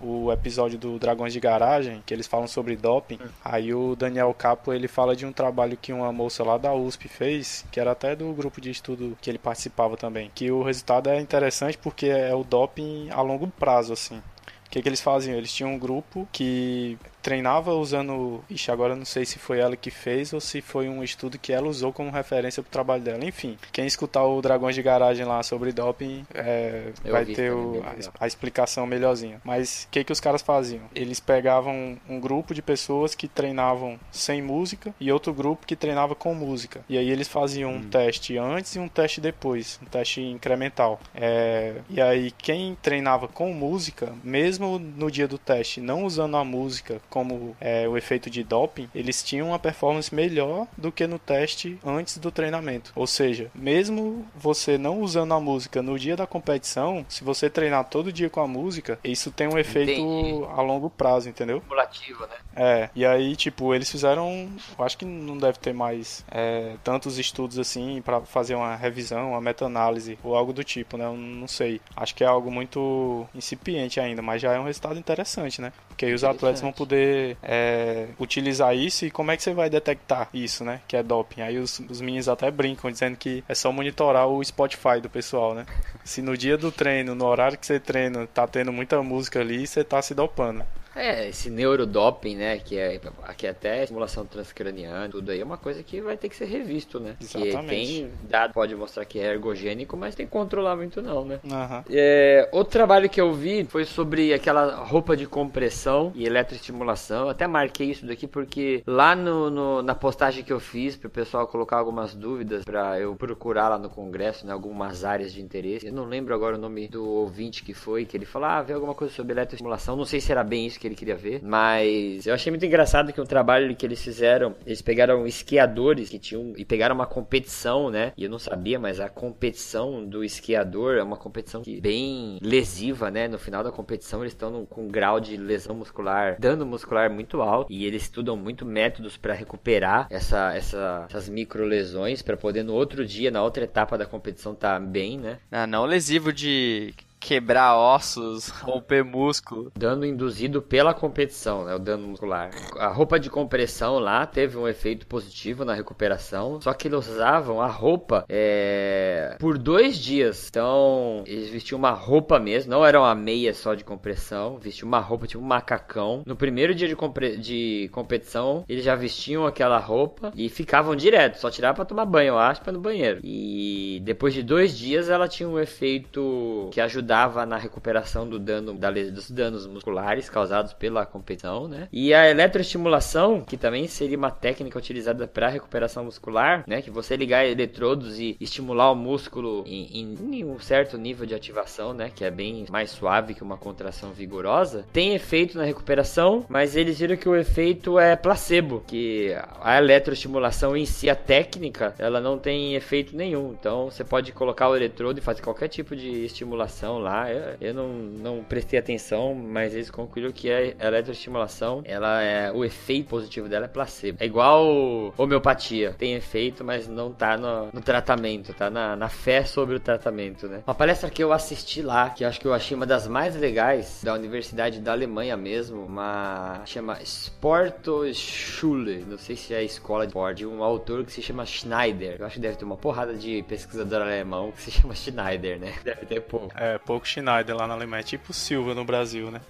o episódio do Dragões de Garagem, que eles falam sobre doping. Aí o Daniel Capo, ele fala de um trabalho que uma moça lá da USP fez, que era até do grupo de estudo que ele participava também, que o resultado é interessante porque é o doping a longo prazo assim. O que, que eles faziam? Eles tinham um grupo que treinava usando. Ixi, agora eu não sei se foi ela que fez ou se foi um estudo que ela usou como referência pro trabalho dela. Enfim, quem escutar o Dragões de Garagem lá sobre doping é, vai ter o- a, a explicação melhorzinha. Mas o que, que os caras faziam? Eles pegavam um grupo de pessoas que treinavam sem música e outro grupo que treinava com música. E aí eles faziam Hum. um teste antes e um teste depois, um teste incremental. É, e aí quem treinava com música, mesmo no dia do teste, não usando a música como é, o efeito de doping, eles tinham uma performance melhor do que no teste antes do treinamento. Ou seja, mesmo você não usando a música no dia da competição, se você treinar todo dia com a música, isso tem um efeito Entendi. a longo prazo, entendeu? Cumulativo, né? É, e aí, tipo, eles fizeram. Eu acho que não deve ter mais é, tantos estudos assim pra fazer uma revisão, uma meta-análise ou algo do tipo, né? Eu não sei. Acho que é algo muito incipiente ainda, mas já é um resultado interessante, né? Porque aí os atletas vão poder é, utilizar isso e como é que você vai detectar isso, né? Que é doping. Aí os, os meninos até brincam dizendo que é só monitorar o Spotify do pessoal, né? Se no dia do treino, no horário que você treina, tá tendo muita música ali, você tá se dopando. É, esse neurodoping, né, que é, que é até estimulação transcraniana, tudo aí é uma coisa que vai ter que ser revisto, né? Que Exatamente. tem dado, pode mostrar que é ergogênico, mas tem que controlar muito não, né? Aham. É, outro trabalho que eu vi foi sobre aquela roupa de compressão e eletroestimulação. Eu até marquei isso daqui porque lá no, no- na postagem que eu fiz para o pessoal colocar algumas dúvidas para eu procurar lá no congresso, né, algumas áreas de interesse. Eu não lembro agora o nome do ouvinte que foi, que ele falou, ah, vê alguma coisa sobre eletroestimulação. Não sei se era bem isso que ele queria ver, mas eu achei muito engraçado que um trabalho que eles fizeram, eles pegaram esquiadores que tinham e pegaram uma competição, né? E eu não sabia, mas a competição do esquiador é uma competição que bem lesiva, né? No final da competição eles estão com um grau de lesão muscular, dano muscular muito alto e eles estudam muito métodos para recuperar essa, essa- essas micro lesões para poder no outro dia, na outra etapa da competição tá bem, né? Ah, não lesivo de quebrar ossos, romper músculo. Dano induzido pela competição, né? O dano muscular. A roupa de compressão lá teve um efeito positivo na recuperação. Só que eles usavam a roupa é, por dois dias. Então, eles vestiam uma roupa mesmo. Não era uma meia só de compressão. Vestiam uma roupa tipo um macacão. No primeiro dia de, compre- de competição, eles já vestiam aquela roupa e ficavam direto. Só tirava pra tomar banho, eu acho, pra no banheiro. E depois de dois dias, ela tinha um efeito que ajudava na recuperação do dano, da dos danos musculares causados pela competição, né? E a eletroestimulação, que também seria uma técnica utilizada para recuperação muscular, né? Que você ligar eletrodos e estimular o músculo em, em um certo nível de ativação, né? Que é bem mais suave que uma contração vigorosa, tem efeito na recuperação, mas eles viram que o efeito é placebo, que a eletroestimulação em si, a técnica, ela não tem efeito nenhum. Então você pode colocar o eletrodo e fazer qualquer tipo de estimulação lá. Eu, eu não, não prestei atenção, mas eles concluíram que a eletroestimulação, ela é o efeito positivo dela é placebo. É igual homeopatia, tem efeito, mas não tá no, no tratamento, tá na, na fé sobre o tratamento, né? Uma palestra que eu assisti lá, que acho que eu achei uma das mais legais da Universidade da Alemanha mesmo, uma chama Sportschule, não sei se é a escola de esporte, um autor que se chama Schneider. Eu acho que deve ter uma porrada de pesquisador alemão que se chama Schneider, né? Deve ter pouco. É, pouco Schneider lá na Alemanha, é tipo Silva no Brasil, né?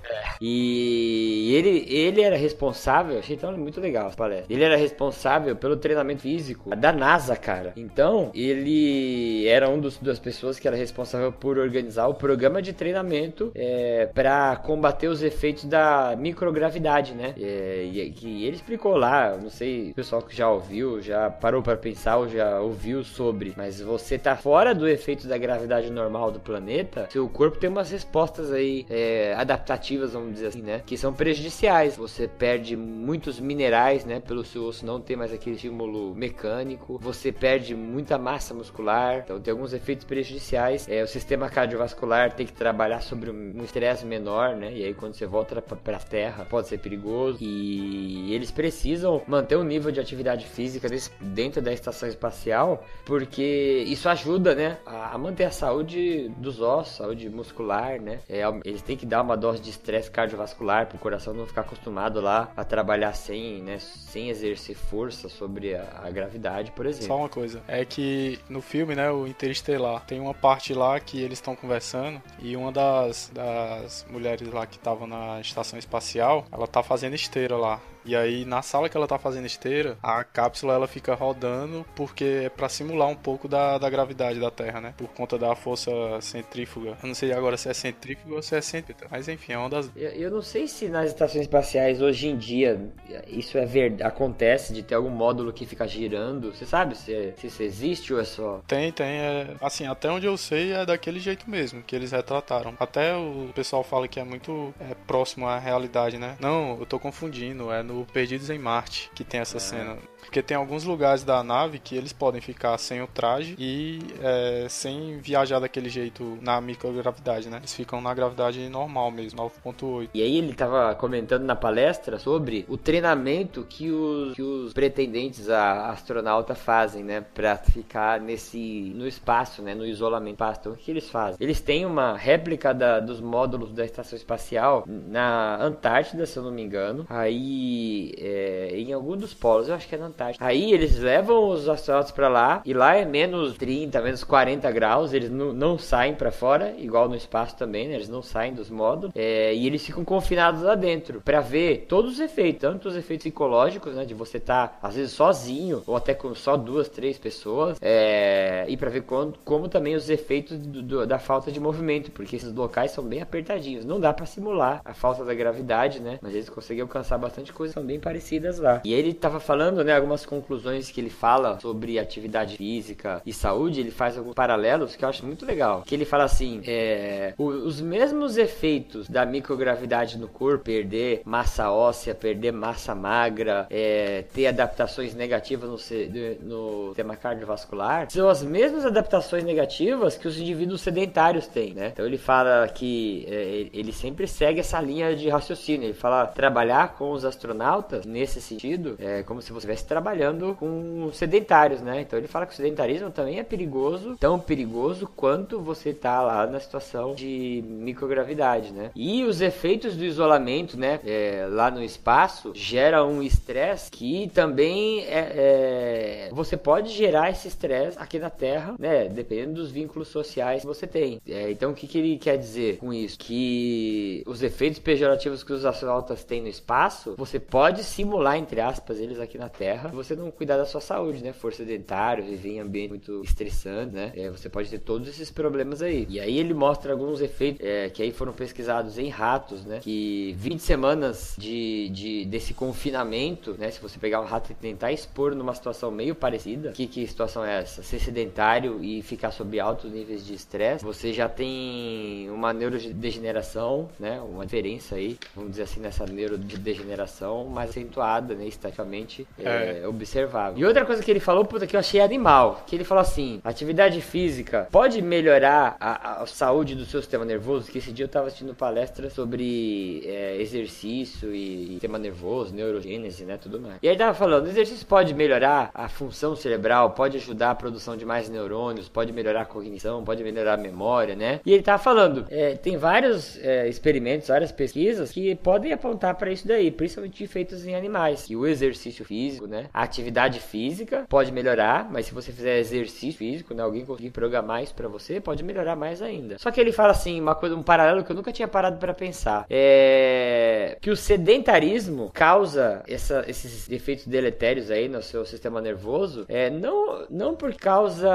E ele, ele era responsável, achei então muito legal essa palestra. Ele era responsável pelo treinamento físico da NASA, cara. Então, ele era um dos, das pessoas que era responsável por organizar o programa de treinamento é, para combater os efeitos da microgravidade, né? É, e que ele explicou lá, não sei, o pessoal que já ouviu, já parou para pensar ou já ouviu sobre, mas você tá fora do efeito da gravidade normal do planeta, seu corpo tem umas respostas aí é, adaptativas, vamos dizer assim, né? Que são prejudiciais. Você perde muitos minerais, né? Pelo seu osso não ter mais aquele estímulo mecânico. Você perde muita massa muscular. Então tem alguns efeitos prejudiciais. É, o sistema cardiovascular tem que trabalhar sobre um estresse menor, né? E aí quando você volta pra, pra terra pode ser perigoso. E eles precisam manter um nível de atividade física dentro da estação espacial, porque isso ajuda, né? A, a manter a saúde dos ossos, saúde muscular, né? É, eles têm que dar uma dose de estresse cardiovascular para o coração não ficar acostumado lá a trabalhar sem, né? Sem exercer força sobre a, a gravidade, por exemplo. Só uma coisa, é que no filme, né, o Interestelar, tem uma parte lá que eles estão conversando e uma das, das mulheres lá que estavam na estação espacial, ela tá fazendo esteira lá. E aí na sala que ela tá fazendo esteira, a cápsula ela fica rodando porque é pra simular um pouco da, da gravidade da Terra, né? Por conta da força centrífuga. Eu não sei agora se é centrífuga ou se é centrípeta, mas enfim, é uma das Eu, eu não sei se nas estações espaciais hoje em dia isso é verdade, acontece de ter algum módulo que fica girando. Você sabe se, se isso existe ou é só. Tem, tem. É, assim, até onde eu sei é daquele jeito mesmo que eles retrataram. Até o pessoal fala que é muito é, próximo à realidade, né? Não, eu tô confundindo. É no Perdidos em Marte que tem essa cena. Porque tem alguns lugares da nave que eles podem ficar sem o traje e é, sem viajar daquele jeito na microgravidade, né? Eles ficam na gravidade normal mesmo, 9.8. E aí ele tava comentando na palestra sobre o treinamento que os, que os pretendentes a astronauta fazem, né? Pra ficar nesse. no espaço, né? No isolamento. Então o que eles fazem? Eles têm uma réplica da- dos módulos da estação espacial na Antártida, se eu não me engano. Aí é, em algum dos polos, eu acho que é na Aí eles levam os astronautas pra lá e lá é menos 30, menos 40 graus. Eles não, não saem pra fora, igual no espaço também, né? Eles não saem dos módulos. É, e eles ficam confinados lá dentro pra ver todos os efeitos, tanto os efeitos psicológicos, né? De você estar às vezes sozinho ou até com só duas, três pessoas. É, e pra ver como, como também os efeitos do- do- da falta de movimento, porque esses locais são bem apertadinhos. Não dá pra simular a falta da gravidade, né? Mas eles conseguem alcançar bastante coisas são bem parecidas lá. E ele tava falando, né, algumas conclusões que ele fala sobre atividade física e saúde, ele faz alguns paralelos que eu acho muito legal. Que ele fala assim, é, os mesmos efeitos da microgravidade no corpo, perder massa óssea, perder massa magra, é, ter adaptações negativas no, no cardiovascular, são as mesmas adaptações negativas que os indivíduos sedentários têm, né? Então ele fala que é, ele sempre segue essa linha de raciocínio. Ele fala trabalhar com os astronautas nesse sentido é como se você estivesse trabalhando com sedentários, né? Então ele fala que o sedentarismo também é perigoso, tão perigoso quanto você tá lá na situação de microgravidade, né? E os efeitos do isolamento, né? é, lá no espaço gera um estresse que também é, é, você pode gerar esse estresse aqui na Terra, né? Dependendo dos vínculos sociais que você tem. É, então o que, que ele quer dizer com isso? Que os efeitos pejorativos que os astronautas têm no espaço, você pode simular, entre aspas, eles aqui na Terra, se você não cuidar da sua saúde, né? For sedentário, viver em ambiente muito estressante, né? É, você pode ter todos esses problemas aí. E aí ele mostra alguns efeitos é, que aí foram pesquisados em ratos ratos, né? Que 20 semanas de, de, desse confinamento, né? Se você pegar um rato e tentar expor numa situação meio parecida, que, que situação é essa? Ser sedentário e ficar sob altos níveis de estresse, você já tem uma neurodegeneração, né? Uma diferença aí, vamos dizer assim, nessa neurodegeneração mais acentuada, né? Estaticamente é, observável. E outra coisa que ele falou, puta, que eu achei animal, que ele falou assim, atividade física pode melhorar a, a saúde do seu sistema nervoso, que esse dia eu tava assistindo palestra sobre é, exercício e, e sistema nervoso, neurogênese, né, tudo mais. E aí tava falando, exercício pode melhorar a função cerebral, pode ajudar a produção de mais neurônios, pode melhorar a cognição, pode melhorar a memória, né? E ele tava falando, é, tem vários é, experimentos, várias pesquisas que podem apontar para isso daí, principalmente feitos em animais, que o exercício físico, né, a atividade física pode melhorar, mas se você fizer exercício físico, né, alguém conseguir programar isso para você, pode melhorar mais ainda. Só que ele fala assim, uma coisa, um paralelo que eu nunca tinha parado para pensar, é que o sedentarismo causa essa, esses efeitos deletérios aí no seu sistema nervoso, é não não por causa,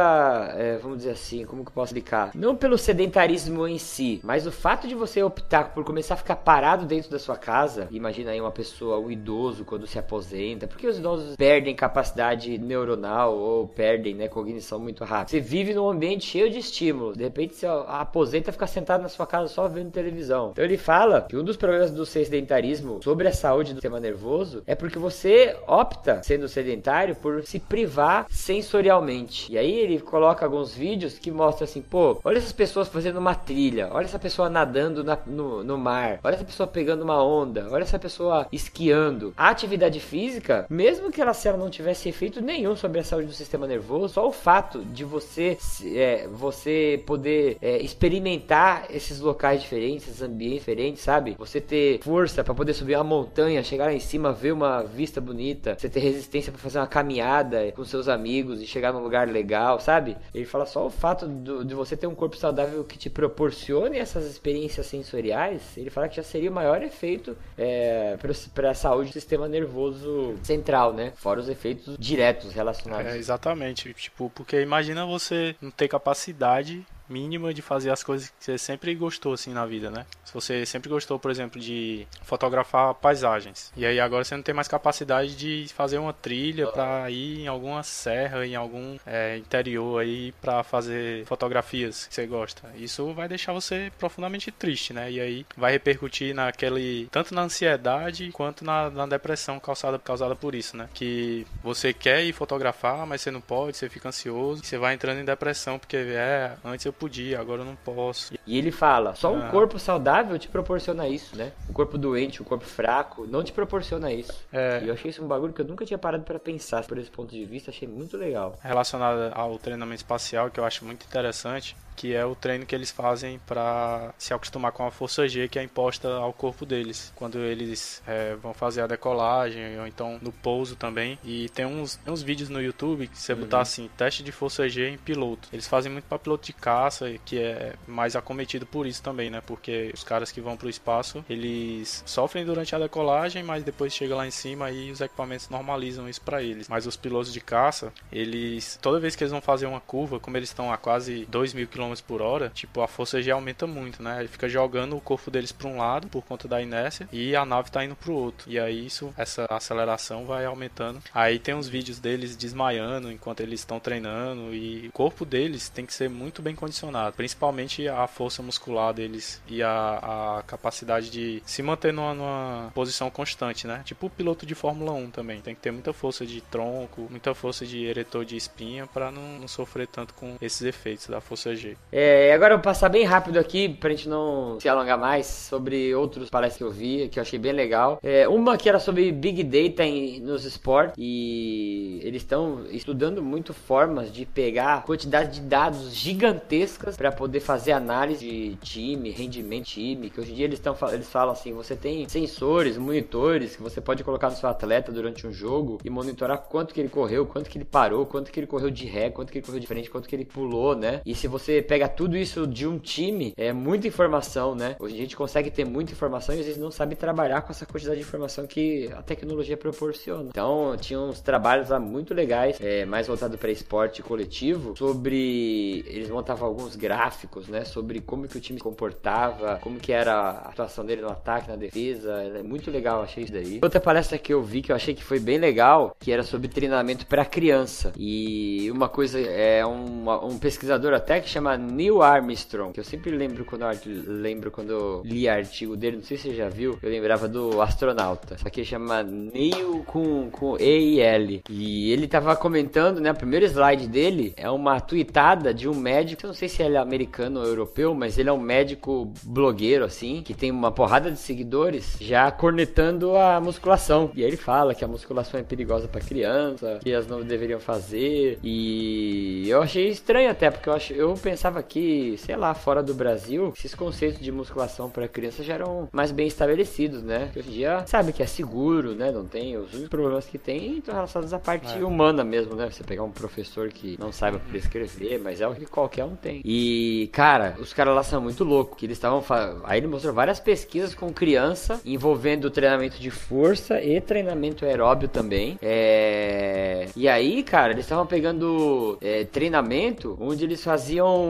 é, vamos dizer assim, como que eu posso explicar? Não pelo sedentarismo em si, mas o fato de você optar por começar a ficar parado dentro da sua casa, imagina aí uma pessoa, um idoso quando se aposenta, porque os idosos perdem capacidade neuronal ou perdem, né, cognição muito rápido. Você vive num ambiente cheio de estímulos, de repente você aposenta e fica sentado na sua casa só vendo televisão. Então ele fala que um dos problemas do sedentarismo sobre a saúde do sistema nervoso é porque você opta, sendo sedentário, por se privar sensorialmente. E aí ele coloca alguns vídeos que mostram assim, pô, olha essas pessoas fazendo uma trilha, olha essa pessoa nadando na, no, no mar, olha essa pessoa pegando uma onda, olha essa pessoa esquiando. A atividade física, mesmo que se ela não tivesse efeito nenhum sobre a saúde do sistema nervoso, só o fato de você, é, você poder é, experimentar esses locais diferentes, esses ambientes diferentes, sabe? Você ter força para poder subir uma montanha, chegar lá em cima, ver uma vista bonita, você ter resistência para fazer uma caminhada com seus amigos e chegar num lugar legal, sabe? Ele fala só o fato do, de você ter um corpo saudável que te proporcione essas experiências sensoriais, ele fala que já seria o maior efeito é, para a saúde do sistema nervoso central, né? Fora os efeitos diretos relacionados. É, exatamente. Tipo, porque imagina você não ter capacidade mínima de fazer as coisas que você sempre gostou assim na vida, né? Se você sempre gostou, por exemplo, de fotografar paisagens, e aí agora você não tem mais capacidade de fazer uma trilha para ir em alguma serra, em algum é, interior aí para fazer fotografias que você gosta. Isso vai deixar você profundamente triste, né? E aí vai repercutir naquele tanto na ansiedade quanto na, na depressão causada causada por isso, né? Que você quer ir fotografar, mas você não pode, você fica ansioso, você vai entrando em depressão porque é antes eu podia, agora eu não posso. E ele fala: só um Ah. corpo saudável te proporciona isso, né? Um corpo doente, um corpo fraco, não te proporciona isso. É. E eu achei isso um bagulho que eu nunca tinha parado para pensar por esse ponto de vista, achei muito legal. relacionada ao treinamento espacial que eu acho muito interessante, que é o treino que eles fazem para se acostumar com a força G que é imposta ao corpo deles quando eles é, vão fazer a decolagem ou então no pouso também. E tem uns, tem uns vídeos no YouTube que você botar assim teste de força G em piloto. Eles fazem muito para piloto de caça que é mais acometido por isso também, né? Porque os caras que vão para o espaço eles sofrem durante a decolagem, mas depois chega lá em cima e os equipamentos normalizam isso para eles. Mas os pilotos de caça eles toda vez que eles vão fazer uma curva, como eles estão a quase 2 mil km por hora, tipo a força G aumenta muito, né? Ele fica jogando o corpo deles para um lado por conta da inércia e a nave tá indo pro outro. E aí isso, essa aceleração vai aumentando. Aí tem uns vídeos deles desmaiando enquanto eles estão treinando e o corpo deles tem que ser muito bem condicionado, principalmente a força muscular deles e a, a capacidade de se manter numa, numa posição constante, né? Tipo o piloto de Fórmula 1 também, tem que ter muita força de tronco, muita força de eretor de espinha para não, não sofrer tanto com esses efeitos da força G. É, agora eu vou passar bem rápido aqui, pra gente não se alongar mais, sobre outros palestras que eu vi, que eu achei bem legal. É, uma que era sobre Big Data em- nos esportes, e eles estão estudando muito formas de pegar quantidade de dados gigantescas pra poder fazer análise de time, rendimento de time, que hoje em dia eles, tão, eles falam assim, você tem sensores, monitores, que você pode colocar no seu atleta durante um jogo e monitorar quanto que ele correu, quanto que ele parou, quanto que ele correu de ré, quanto que ele correu de frente, quanto que ele pulou, né? E se você pega tudo isso de um time, é muita informação, né? Hoje a gente consegue ter muita informação e às vezes não sabe trabalhar com essa quantidade de informação que a tecnologia proporciona. Então, tinha uns trabalhos lá muito legais, é, mais voltado para esporte coletivo, sobre eles montavam alguns gráficos, né, sobre como que o time se comportava, como que era a atuação dele no ataque, na defesa. É muito legal, achei isso daí. Outra palestra que eu vi que eu achei que foi bem legal, que era sobre treinamento para criança. E uma coisa é um, um pesquisador até que chama Neil Armstrong, que eu sempre lembro quando lembro quando li artigo dele, não sei se você já viu, eu lembrava do astronauta. Só que ele chama Neil com, com E e L. E ele tava comentando, né, o primeiro slide dele é uma tweetada de um médico, eu não sei se ele é americano ou europeu, mas ele é um médico blogueiro, assim, que tem uma porrada de seguidores, já cornetando a musculação. E aí ele fala que a musculação é perigosa para criança, que elas não deveriam fazer. E eu achei estranho até, porque eu, ach... eu pensava que, sei lá, fora do Brasil, esses conceitos de musculação para criança já eram mais bem estabelecidos, né? Que hoje em dia sabe que é seguro, né? Não tem os únicos problemas que tem estão relacionados à parte é. humana mesmo, né? Você pegar um professor que não saiba prescrever, mas é o que qualquer um tem. E, cara, os caras lá são muito loucos, que eles estavam aí ele mostrou várias pesquisas com criança envolvendo treinamento de força e treinamento aeróbio também. É... E aí, cara, eles estavam pegando é, treinamento onde eles faziam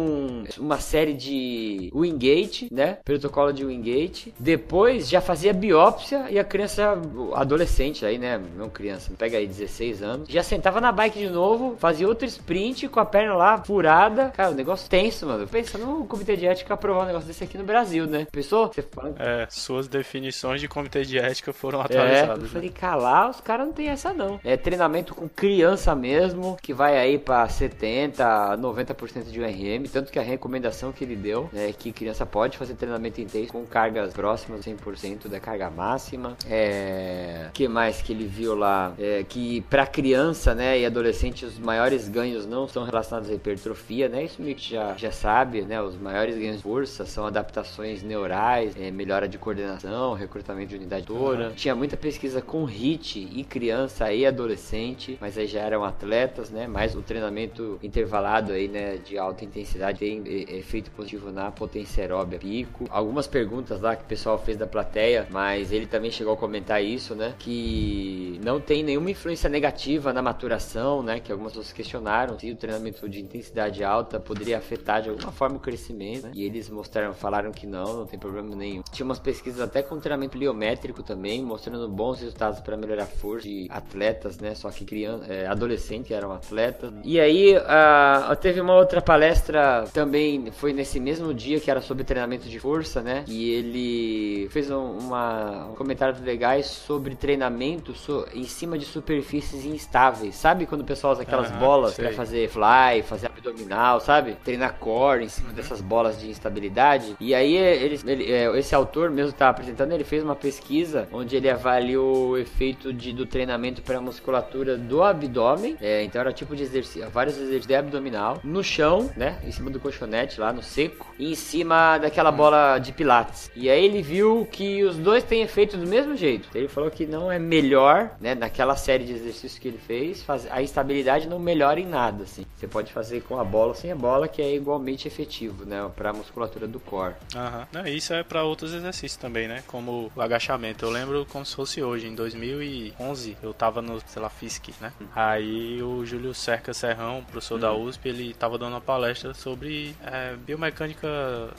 uma série de Wingate, né? Protocolo de Wingate. Depois já fazia biópsia e a criança, adolescente aí, né? Não criança, pega aí 16 anos, já sentava na bike de novo, fazia outro sprint com a perna lá furada. Cara, o negócio tenso, mano. Pensando no comitê de ética aprovar um negócio desse aqui no Brasil, né? Pensou? Você fala... É, suas definições de comitê de ética foram atualizadas. É, eu né? falei, calar, os caras não tem essa não. É treinamento com criança mesmo, que vai aí pra 70, 90% de URM, tanto que a recomendação que ele deu é que criança pode fazer treinamento intenso com cargas próximas 100% da carga máxima. É... que mais que ele viu lá? É, que para criança, né, e adolescente os maiores ganhos não são relacionados à hipertrofia, né? Isso meio que já já sabe, né? Os maiores ganhos de força são adaptações neurais, é, melhora de coordenação, recrutamento de unidade. Uhum. Tinha muita pesquisa com HIT e criança e adolescente, mas aí já eram atletas, né? Mais o treinamento intervalado aí, né, de alta intensidade tem efeito positivo na potência aeróbia pico. Algumas perguntas lá que o pessoal fez da plateia, mas ele também chegou a comentar isso, né? Que não tem nenhuma influência negativa na maturação, né? Que algumas pessoas questionaram se o treinamento de intensidade alta poderia afetar de alguma forma o crescimento, né? E eles mostraram, falaram que não, não tem problema nenhum. Tinha umas pesquisas até com treinamento biométrico também, mostrando bons resultados para melhorar a força de atletas, né? Só que criança, é, adolescentes eram atletas. E aí uh, teve uma outra palestra também, foi nesse mesmo dia que era sobre treinamento de força, né? E ele fez um, uma, um comentário legais sobre treinamento so, em cima de superfícies instáveis. Sabe quando o pessoal usa aquelas uhum, bolas para fazer fly, fazer abdominal, sabe? Treinar core em cima dessas bolas de instabilidade. E aí ele, ele, é, esse autor mesmo tá apresentando, ele fez uma pesquisa onde ele avaliou o efeito de, do treinamento para a musculatura do abdômen. É, então era tipo de exercício, vários exercícios de abdominal no chão, né? Cima do colchonete lá no seco e em cima daquela bola de pilates. E aí ele viu que os dois têm efeito do mesmo jeito. Ele falou que não é melhor, né? Naquela série de exercícios que ele fez, a estabilidade não melhora em nada, assim. Você pode fazer com a bola ou sem a bola, que é igualmente efetivo, né? Para a musculatura do core. Aham. Isso é para outros exercícios também, né? Como o agachamento. Eu lembro como se fosse hoje, em 2011, eu tava no, sei lá, FISC, né? Uhum. Aí o Júlio Cerca Serrão, professor uhum. da USP, ele tava dando uma palestra sobre é, biomecânica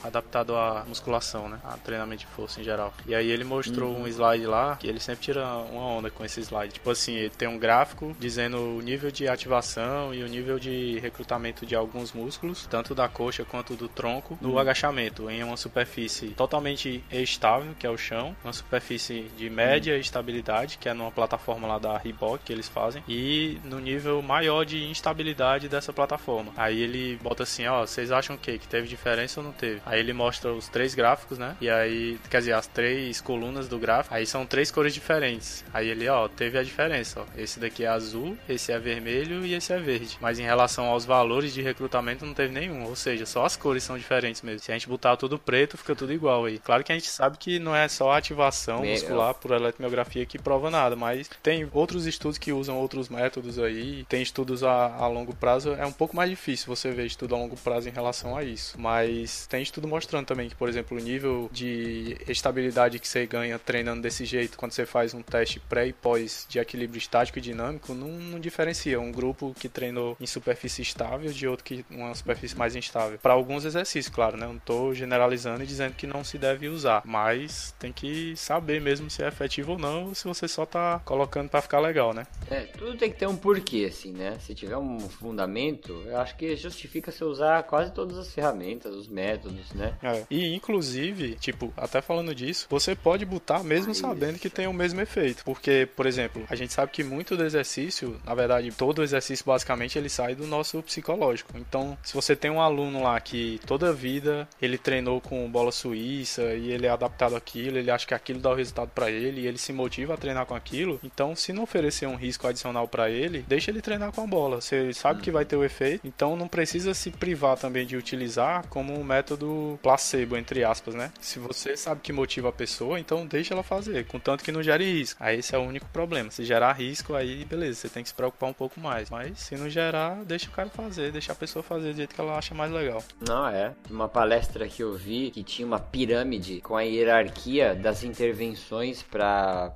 adaptada à musculação, né? A treinamento de força em geral. E aí ele mostrou uhum. um slide lá, que ele sempre tira uma onda com esse slide. Tipo assim, ele tem um gráfico dizendo o nível de ativação e o nível de recrutamento de alguns músculos, tanto da coxa quanto do tronco, no uhum. agachamento, em uma superfície totalmente estável, que é o chão, uma superfície de média uhum. estabilidade, que é numa plataforma lá da Reebok que eles fazem, e no nível maior de instabilidade dessa plataforma. Aí ele bota assim, ó, vocês acham o quê? Que teve diferença ou não teve? Aí ele mostra os três gráficos, né? E aí, quer dizer, as três colunas do gráfico, aí são três cores diferentes. Aí ele, ó, teve a diferença, ó. Esse daqui é azul, esse é vermelho e esse é verde. Mas em relação aos valores de recrutamento não teve nenhum, ou seja, só as cores são diferentes mesmo. Se a gente botar tudo preto, fica tudo igual aí. Claro que a gente sabe que não é só a ativação muscular por eletromiografia que prova nada, mas tem outros estudos que usam outros métodos aí, tem estudos a, a longo prazo, é um pouco mais difícil você ver estudo a longo prazo em relação a isso. Mas tem estudo mostrando também que, por exemplo, o nível de estabilidade que você ganha treinando desse jeito, quando você faz um teste pré e pós de equilíbrio estático e dinâmico, não, não diferencia um grupo que treinou em superfície estável de outro que uma superfície mais instável. Para alguns exercícios, claro, né? Não estou generalizando e dizendo que não se deve usar, mas tem que saber mesmo se é efetivo ou não, ou se você só tá colocando para ficar legal, né? É, tudo tem que ter um porquê, assim, né? Se tiver um fundamento, eu acho que justifica você usar quase todas as ferramentas, os métodos, né? É. E inclusive, tipo, até falando disso, você pode botar mesmo Ah, sabendo isso. que tem o mesmo efeito. Porque, por exemplo, a gente sabe que muito do exercício, na verdade, todo exercício basicamente ele sai do nosso psicológico. Então, se você tem um aluno lá que toda a vida ele treinou com bola suíça e ele é adaptado àquilo, ele acha que aquilo dá o resultado pra ele e ele se motiva a treinar com aquilo, então se não oferecer um risco adicional pra ele, deixa ele treinar com a bola. Você sabe que vai ter o efeito, então não precisa se privar também de utilizar como um método placebo, entre aspas, né? Se você sabe que motiva a pessoa, então deixa ela fazer, contanto que não gere risco. Aí esse é o único problema. Se gerar risco, aí beleza, você tem que se preocupar um pouco mais. Mas se não gerar, deixa o cara fazer, deixa a pessoa fazer do jeito que ela acha mais legal. Não, é. Uma palestra que eu vi que tinha uma pirâmide com a hierarquia das intervenções pra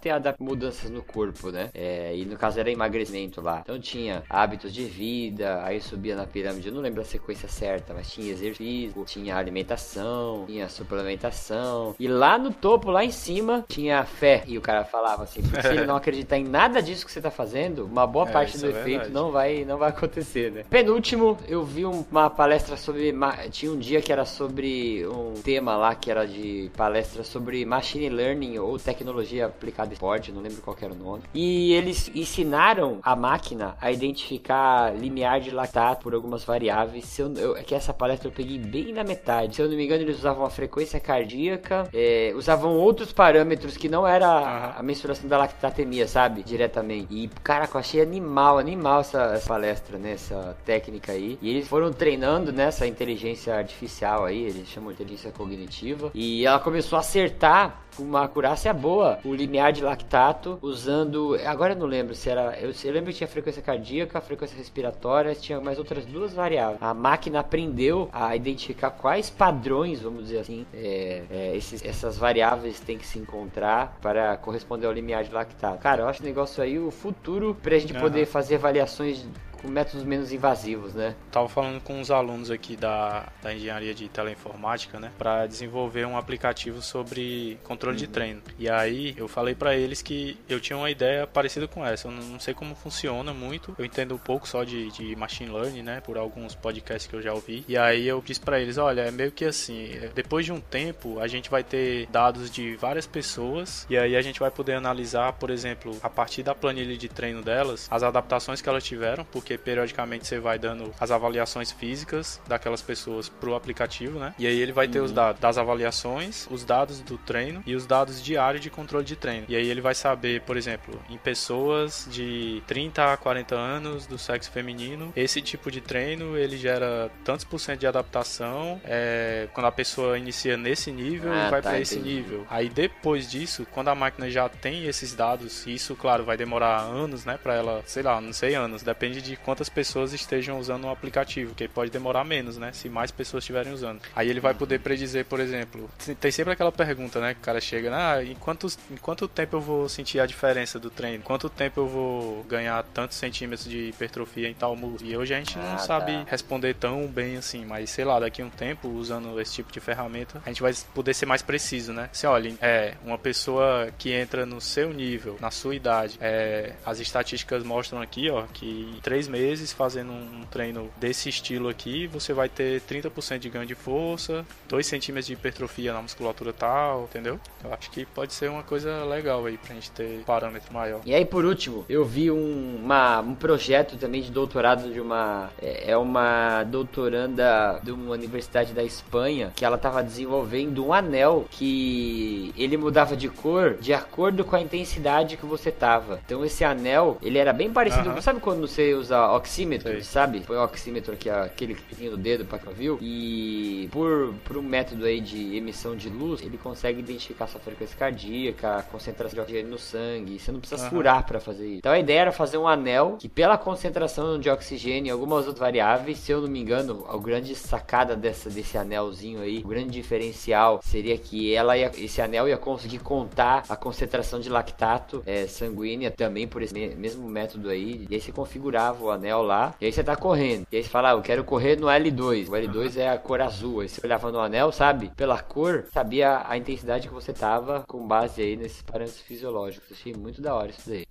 ter mudanças no corpo, né? É, e no caso era emagrecimento lá. Então tinha hábitos de vida, aí subia na pirâmide, eu não lembro sequência certa, mas tinha exercício, tinha alimentação, tinha suplementação. E lá no topo, lá em cima, tinha fé. E o cara falava assim, se ele não acreditar em nada disso que você tá fazendo, uma boa É, parte do é efeito verdade. não vai, não vai acontecer, né? Penúltimo, eu vi um- uma palestra sobre. Tinha um dia que era sobre um tema lá que era de palestra sobre machine learning ou tecnologia aplicada em esporte, não lembro qual que era o nome. E eles ensinaram a máquina a identificar limiar de lactato por algumas variáveis. Se eu, eu- é que essa palestra eu peguei bem na metade. Se eu não me engano, eles usavam a frequência cardíaca, é, usavam outros parâmetros que não era a- a mensuração da lactatemia, sabe? Diretamente. E, caraca, eu achei animal, animal essa, essa palestra, né? Essa técnica aí. E eles foram treinando nessa inteligência artificial aí, eles chamam de inteligência cognitiva. E ela começou a acertar uma acurácia boa o limiar de lactato usando. Agora eu não lembro se era. Eu, eu lembro que tinha frequência cardíaca, frequência respiratória, tinha mais outras duas variáveis. A máquina aprendeu a identificar quais padrões, vamos dizer assim, é, é, esses, essas variáveis têm que se encontrar para corresponder ao limiar de lactato. Cara, eu acho o negócio aí o futuro pra gente Aham. poder fazer avaliações com métodos menos invasivos, né? Tava falando com uns alunos aqui da, da engenharia de teleinformática, né, para desenvolver um aplicativo sobre controle de treino. E aí eu falei para eles que eu tinha uma ideia parecida com essa. Eu não não sei como funciona muito. Eu entendo um pouco só de, de machine learning, né, por alguns podcasts que eu já ouvi. E aí eu disse para eles, olha, é meio que assim, é, depois de um tempo a gente vai ter dados de várias pessoas e aí a gente vai poder analisar, por exemplo, a partir da planilha de treino delas, as adaptações que elas tiveram, porque periodicamente você vai dando as avaliações físicas daquelas pessoas pro aplicativo, né? E aí ele vai ter os dados das avaliações, os dados do treino e os dados diários de controle de treino. E aí ele vai saber, por exemplo, em pessoas de 30 a 40 anos do sexo feminino, esse tipo de treino ele gera tantos por cento de adaptação é, quando a pessoa inicia nesse nível Ah, e vai tá, para esse nível. Aí depois disso, quando a máquina já tem esses dados, e isso, claro, vai demorar anos, né, para ela, sei lá, não sei anos, depende de quantas pessoas estejam usando o aplicativo, que pode demorar menos, né, se mais pessoas estiverem usando. Aí ele vai poder predizer, por exemplo, tem- sempre aquela pergunta, né, que o cara chega, ah, em quantos, em quanto tempo eu vou sentir a diferença do treino? Quanto tempo eu vou ganhar tantos centímetros de hipertrofia em tal músculo? E hoje a gente não Ah, sabe tá. responder tão bem assim, mas sei lá, daqui a um tempo, usando esse tipo de ferramenta, a gente vai poder ser mais preciso, né? Se olha, é uma pessoa que entra no seu nível, na sua idade, é, as estatísticas mostram aqui, ó, que em três meses fazendo um treino desse estilo aqui, você vai ter 30% de ganho de força, 2 centímetros de hipertrofia na musculatura tal, entendeu? Eu acho que pode ser uma coisa legal aí pra gente ter parâmetro maior. E aí, por último, eu vi um, uma- um projeto também de doutorado de uma. É é uma doutoranda de uma universidade da Espanha que ela estava desenvolvendo um anel que ele mudava de cor de acordo com a intensidade que você tava. Então, esse anel, ele era bem parecido. Aham. Sabe quando você usa oxímetro, Sei. sabe? Põe o oxímetro aqui, ó, aquele cliquinho do dedo pra quem viu. E por, por um método aí de emissão de luz, ele consegue identificar sua frequência cardíaca, a concentração de oxigênio no sangue. Você não precisa Aham. furar pra fazer isso. Então a ideia era fazer um anel que, pela concentração de oxigênio e algumas outras variáveis, se eu não me engano, a grande sacada dessa, desse anelzinho aí, o grande diferencial seria que ela ia, esse anel ia conseguir contar a concentração de lactato é, sanguínea também por esse me- mesmo método aí. E aí você configurava o anel lá, e aí você tá correndo. E aí você fala, ah, eu quero correr no L2. O L2 é a cor azul. Aí você olhava no anel, sabe? Pela cor, sabia a intensidade que você tava com base aí nesses parâmetros fisiológicos. Achei muito da hora isso daí.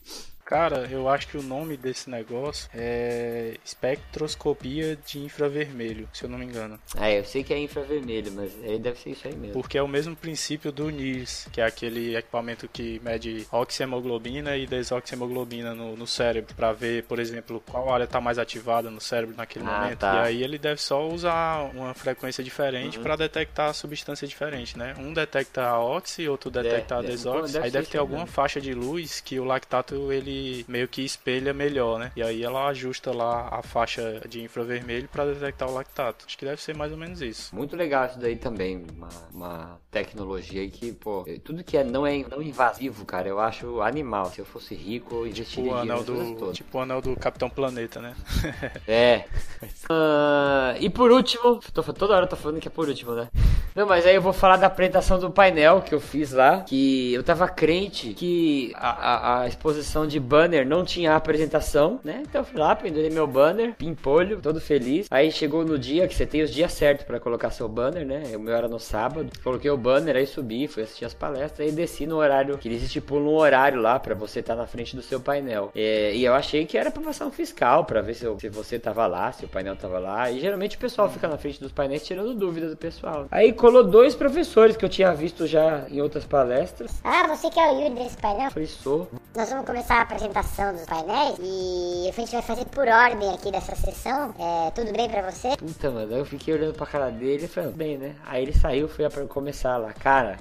Cara, eu acho que o nome desse negócio é espectroscopia de infravermelho, se eu não me engano. É, eu sei que é infravermelho, mas aí deve ser isso aí mesmo. Porque é o mesmo princípio do NIRS, que é aquele equipamento que mede oxihemoglobina e desoxihemoglobina no, no cérebro, pra ver, por exemplo, qual área tá mais ativada no cérebro naquele Ah, momento. tá. E aí ele deve só usar uma frequência diferente Uhum. pra detectar a substância diferente, né? Um detecta a oxi, outro detecta a deve- desoxi. deve aí deve ter alguma mesmo. faixa de luz que o lactato ele meio que espelha melhor, né? E aí ela ajusta lá a faixa de infravermelho pra detectar o lactato. Acho que deve ser mais ou menos isso. Muito legal isso daí também, uma, uma tecnologia aí que, pô, tudo que é não é não invasivo, cara, eu acho animal. Se eu fosse rico, eu investiria O dinheiro anel do, tipo o anel do Capitão Planeta, né? É. Ah, e por último, tô, toda hora eu tô falando que é por último, né? Não, mas aí eu vou falar da apresentação do painel que eu fiz lá, que eu tava crente que a, a- a exposição de banner não tinha apresentação, né? Então eu fui lá, pendurei meu banner, pimpolho, todo feliz. Aí chegou no dia que você tem os dias certos pra colocar seu banner, né? O meu era no sábado. Coloquei o banner, aí subi, fui assistir as palestras, aí desci no horário, que eles estipulam um horário lá pra você estar na frente do seu painel. É, e eu achei que era um fiscal, pra ver se, eu- se você tava lá, se o painel tava lá. E geralmente o pessoal fica na frente dos painéis tirando dúvidas do pessoal. Aí colou dois professores que eu tinha visto já em outras palestras. Ah, você que é o Yuri desse painel? Eu falei, sou. Nós vamos começar a apresentação dos painéis e a gente vai fazer por ordem aqui dessa sessão. É, tudo bem pra você? Puta, mano, aí eu fiquei olhando pra cara dele e falei, bem, né? Aí ele saiu, foi pra começar lá. Cara,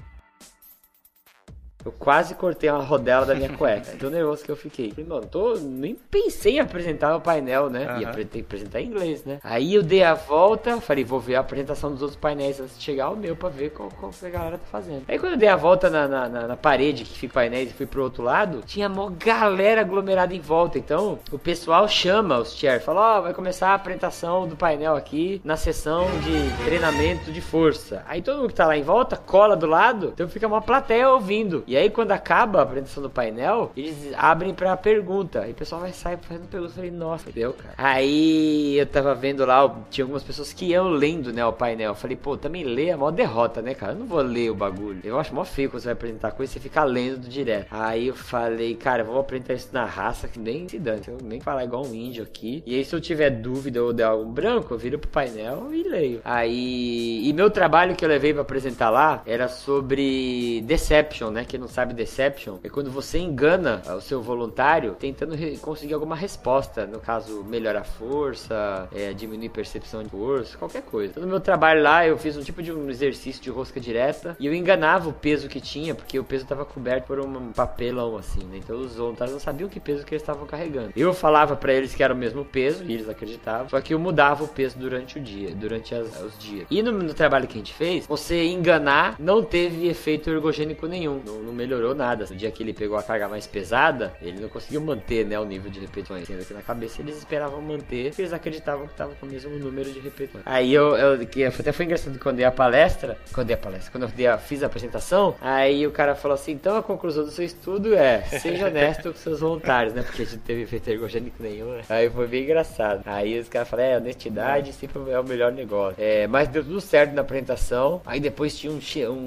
eu quase cortei uma rodela da minha cueca. Tão nervoso que eu fiquei. Falei, mano, tô, nem pensei em apresentar o painel, né? Apre- ter que apresentar em inglês, né? Aí eu dei a volta, falei, vou ver a apresentação dos outros painéis antes de chegar o meu pra ver qual, qual que a galera tá fazendo. Aí quando eu dei a volta na, na, na- na parede que fica painéis e fui pro outro lado, tinha mó galera aglomerada em volta. Então o pessoal chama os chairs, fala, ó, vai começar a apresentação do painel aqui na sessão de treinamento de força. Aí todo mundo que tá lá em volta cola do lado, então fica uma plateia ouvindo. E aí quando acaba a apresentação do painel, eles abrem pra pergunta. Aí o pessoal vai sair fazendo pergunta. Eu falei, nossa, entendeu, cara? Aí eu tava vendo lá, tinha algumas pessoas que iam lendo, né, o painel. Eu falei, pô, também lê é mó derrota, né, cara? Eu não vou ler o bagulho. Eu acho mó feio quando você vai apresentar coisa e você fica lendo do direto. Aí eu falei, cara, eu vou apresentar isso na raça, que nem se dane. Eu nem falar igual um índio aqui. E aí, se eu tiver dúvida ou der algum branco, eu viro pro painel e leio. Aí. E meu trabalho que eu levei pra apresentar lá era sobre Deception, né? Quem não sabe Deception é quando você engana o seu voluntário tentando conseguir alguma resposta. No caso, melhorar a força, é, diminuir percepção de força, qualquer coisa. Então, no meu trabalho lá, eu fiz um tipo de um exercício de rosca direta e eu enganava o peso que tinha, porque o peso estava coberto por um papelão assim, né? Então os voluntários não sabiam que peso que eles estavam carregando. Eu falava pra eles que era o mesmo peso e eles acreditavam, só que eu mudava o peso durante o dia, durante as- os dias. E no, no trabalho que a gente fez, você enganar não teve efeito ergogênico nenhum, não, não melhorou nada. No dia que ele pegou a carga mais pesada, ele não conseguiu manter, né, o nível de repetições. Sendo que na cabeça eles esperavam manter, porque eles acreditavam que tava com o mesmo número de repetições. Aí eu, eu que até foi engraçado quando eu dei a palestra, quando eu dei a palestra, quando eu a- fiz a apresentação, aí o cara falou assim: então a conclusão do seu estudo é seja honesto com seus voluntários, né? Porque a gente não teve efeito ergogênico nenhum, né? Aí foi bem engraçado. Aí os caras falaram: é, honestidade sempre é o melhor negócio. É, mas deu tudo certo na apresentação. Aí depois tinha um,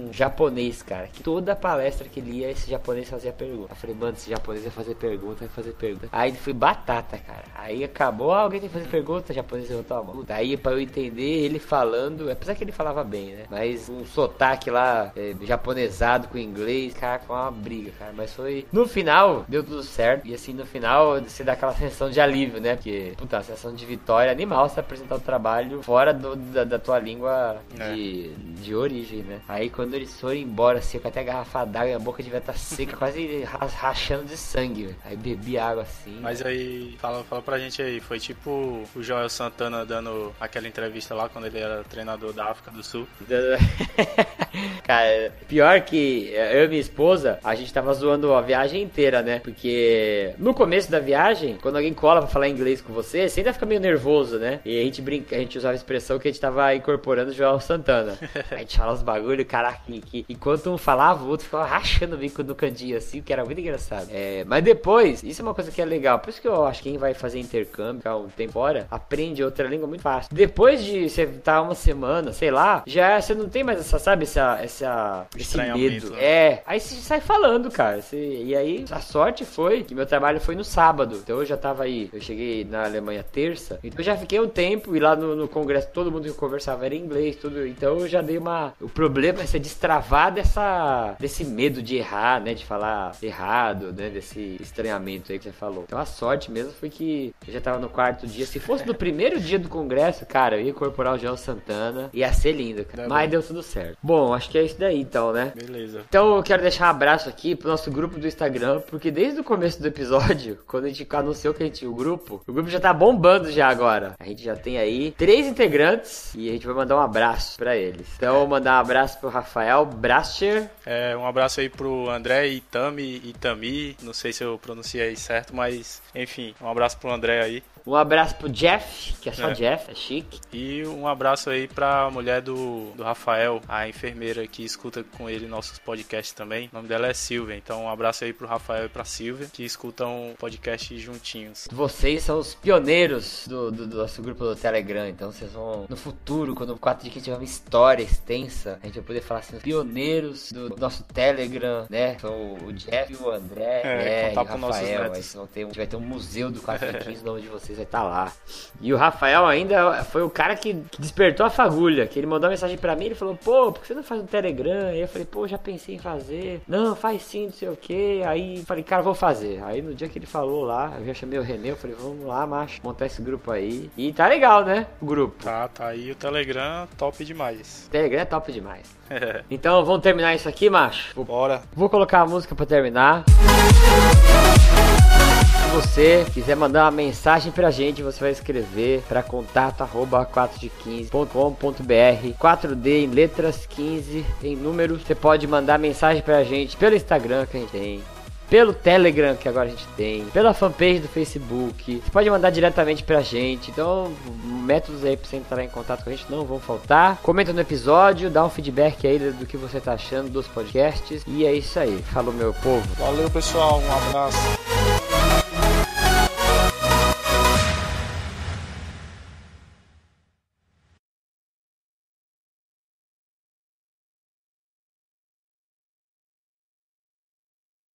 um japonês, cara, que toda palestra que ele ia, esse japonês fazia pergunta. Eu falei, mano, esse japonês vai fazer pergunta, vai fazer pergunta. Aí foi batata, cara. Aí acabou, ah, alguém tem que fazer pergunta, o japonês levantou a mão. Daí pra eu entender ele falando, apesar que ele falava bem, né? Mas um sotaque lá, é, japonesado com inglês, cara, com uma briga, cara. Mas foi. No final, deu tudo certo. E assim, no final, você dá aquela sensação de alívio, né? Porque, puta, sensação de vitória animal você apresentar o trabalho fora do- da, da tua língua de, de origem, né? Aí quando eles foram embora, assim, com até a garrafa d'água, minha boca devia estar seca, quase ra- rachando de sangue. velho. Aí bebi água assim. Mas aí, fala, fala pra gente aí, foi tipo o Joel Santana dando aquela entrevista lá quando ele era treinador da África do Sul. Cara, pior que eu e minha esposa, a gente tava zoando a viagem inteira, né? Porque no começo da viagem, quando alguém cola pra falar inglês com você, você ainda fica meio nervoso, né? E a gente brinca, a gente usava a expressão que a gente tava incorporando o Joel Santana. a gente fala os bagulho, caraca, que enquanto um falava, o outro ficava rachando o bico no cantinho assim, que era muito engraçado. É, mas depois, isso é uma coisa que é legal. Por isso que eu acho que quem vai fazer intercâmbio, ficar um tempo fora, aprende outra língua muito fácil. Depois de você estar uma semana, sei lá, já você não tem mais essa, sabe, essa, essa esse medo. né? É, aí você sai falando, cara. Você- e aí a sorte foi que meu trabalho foi no sábado. Então eu já tava aí, eu cheguei na Alemanha terça, então eu já fiquei um tempo e lá no, no congresso todo mundo que conversava era inglês, tudo. Então eu já dei uma. O problema é você destravar dessa desse medo de errar, né, de falar errado, né, desse estranhamento aí que você falou. Então a sorte mesmo foi que eu já tava no quarto dia. Se fosse no primeiro dia do congresso, cara, eu ia incorporar o João Santana, ia ser lindo, cara. Mas bom. deu tudo certo. Bom, acho que é isso daí então, né? Beleza. Então eu quero deixar um abraço aqui pro nosso grupo do Instagram, porque desde o começo do episódio, quando a gente anunciou que a gente tinha o grupo, o grupo já tá bombando já agora. A gente já tem aí três integrantes e a gente vai mandar um abraço pra eles. Então eu vou mandar um abraço pro Rafael Brascher, É, um abraço aí pro André Itami, Itami, não sei se eu pronunciei certo, mas enfim, um abraço pro André aí. Um abraço pro Jeff, que é só É. Jeff, é chique. E um abraço aí pra mulher do, do Rafael, a enfermeira que escuta com ele nossos podcasts também. O nome dela é Silvia, então um abraço aí pro Rafael e pra Silvia, que escutam o podcast juntinhos. Vocês são os pioneiros do, do- do nosso grupo do Telegram, então vocês vão, no futuro, quando o 4 de 15 tiver uma história extensa, a gente vai poder falar assim, os pioneiros do nosso Telegram, né? São o Jeff e o André, É, né? contar E o Rafael, aí vão ter, a gente vai ter um museu do 4 de 15, o nome de vocês vai estar lá. E o Rafael ainda foi o cara que, despertou a fagulha, que ele mandou uma mensagem pra mim, ele falou, pô, por que você não faz um Telegram? Aí eu falei, pô, já pensei em fazer. Não, faz sim, não sei o que. Aí falei, cara, vou fazer. Aí no dia que ele falou lá, eu já chamei o Renê, eu falei, vamos lá, macho, montar esse grupo aí. E tá legal, né? O grupo. Tá, tá aí o Telegram, top demais. Telegram é top demais. Então vamos terminar isso aqui, macho. Bora. vou colocar a música pra terminar. Se você quiser mandar uma mensagem pra gente, você vai escrever para contato arroba 4de15.com.br 4D em letras 15 em números. Você pode mandar mensagem pra gente pelo Instagram que a gente tem. Pelo Telegram que agora a gente tem, pela fanpage do Facebook, você pode mandar diretamente pra gente. Então, métodos aí pra você entrar em contato com a gente não vão faltar. Comenta no episódio, dá um feedback aí do que você tá achando dos podcasts. E é isso aí. Falou, meu povo. Valeu, pessoal. Um abraço.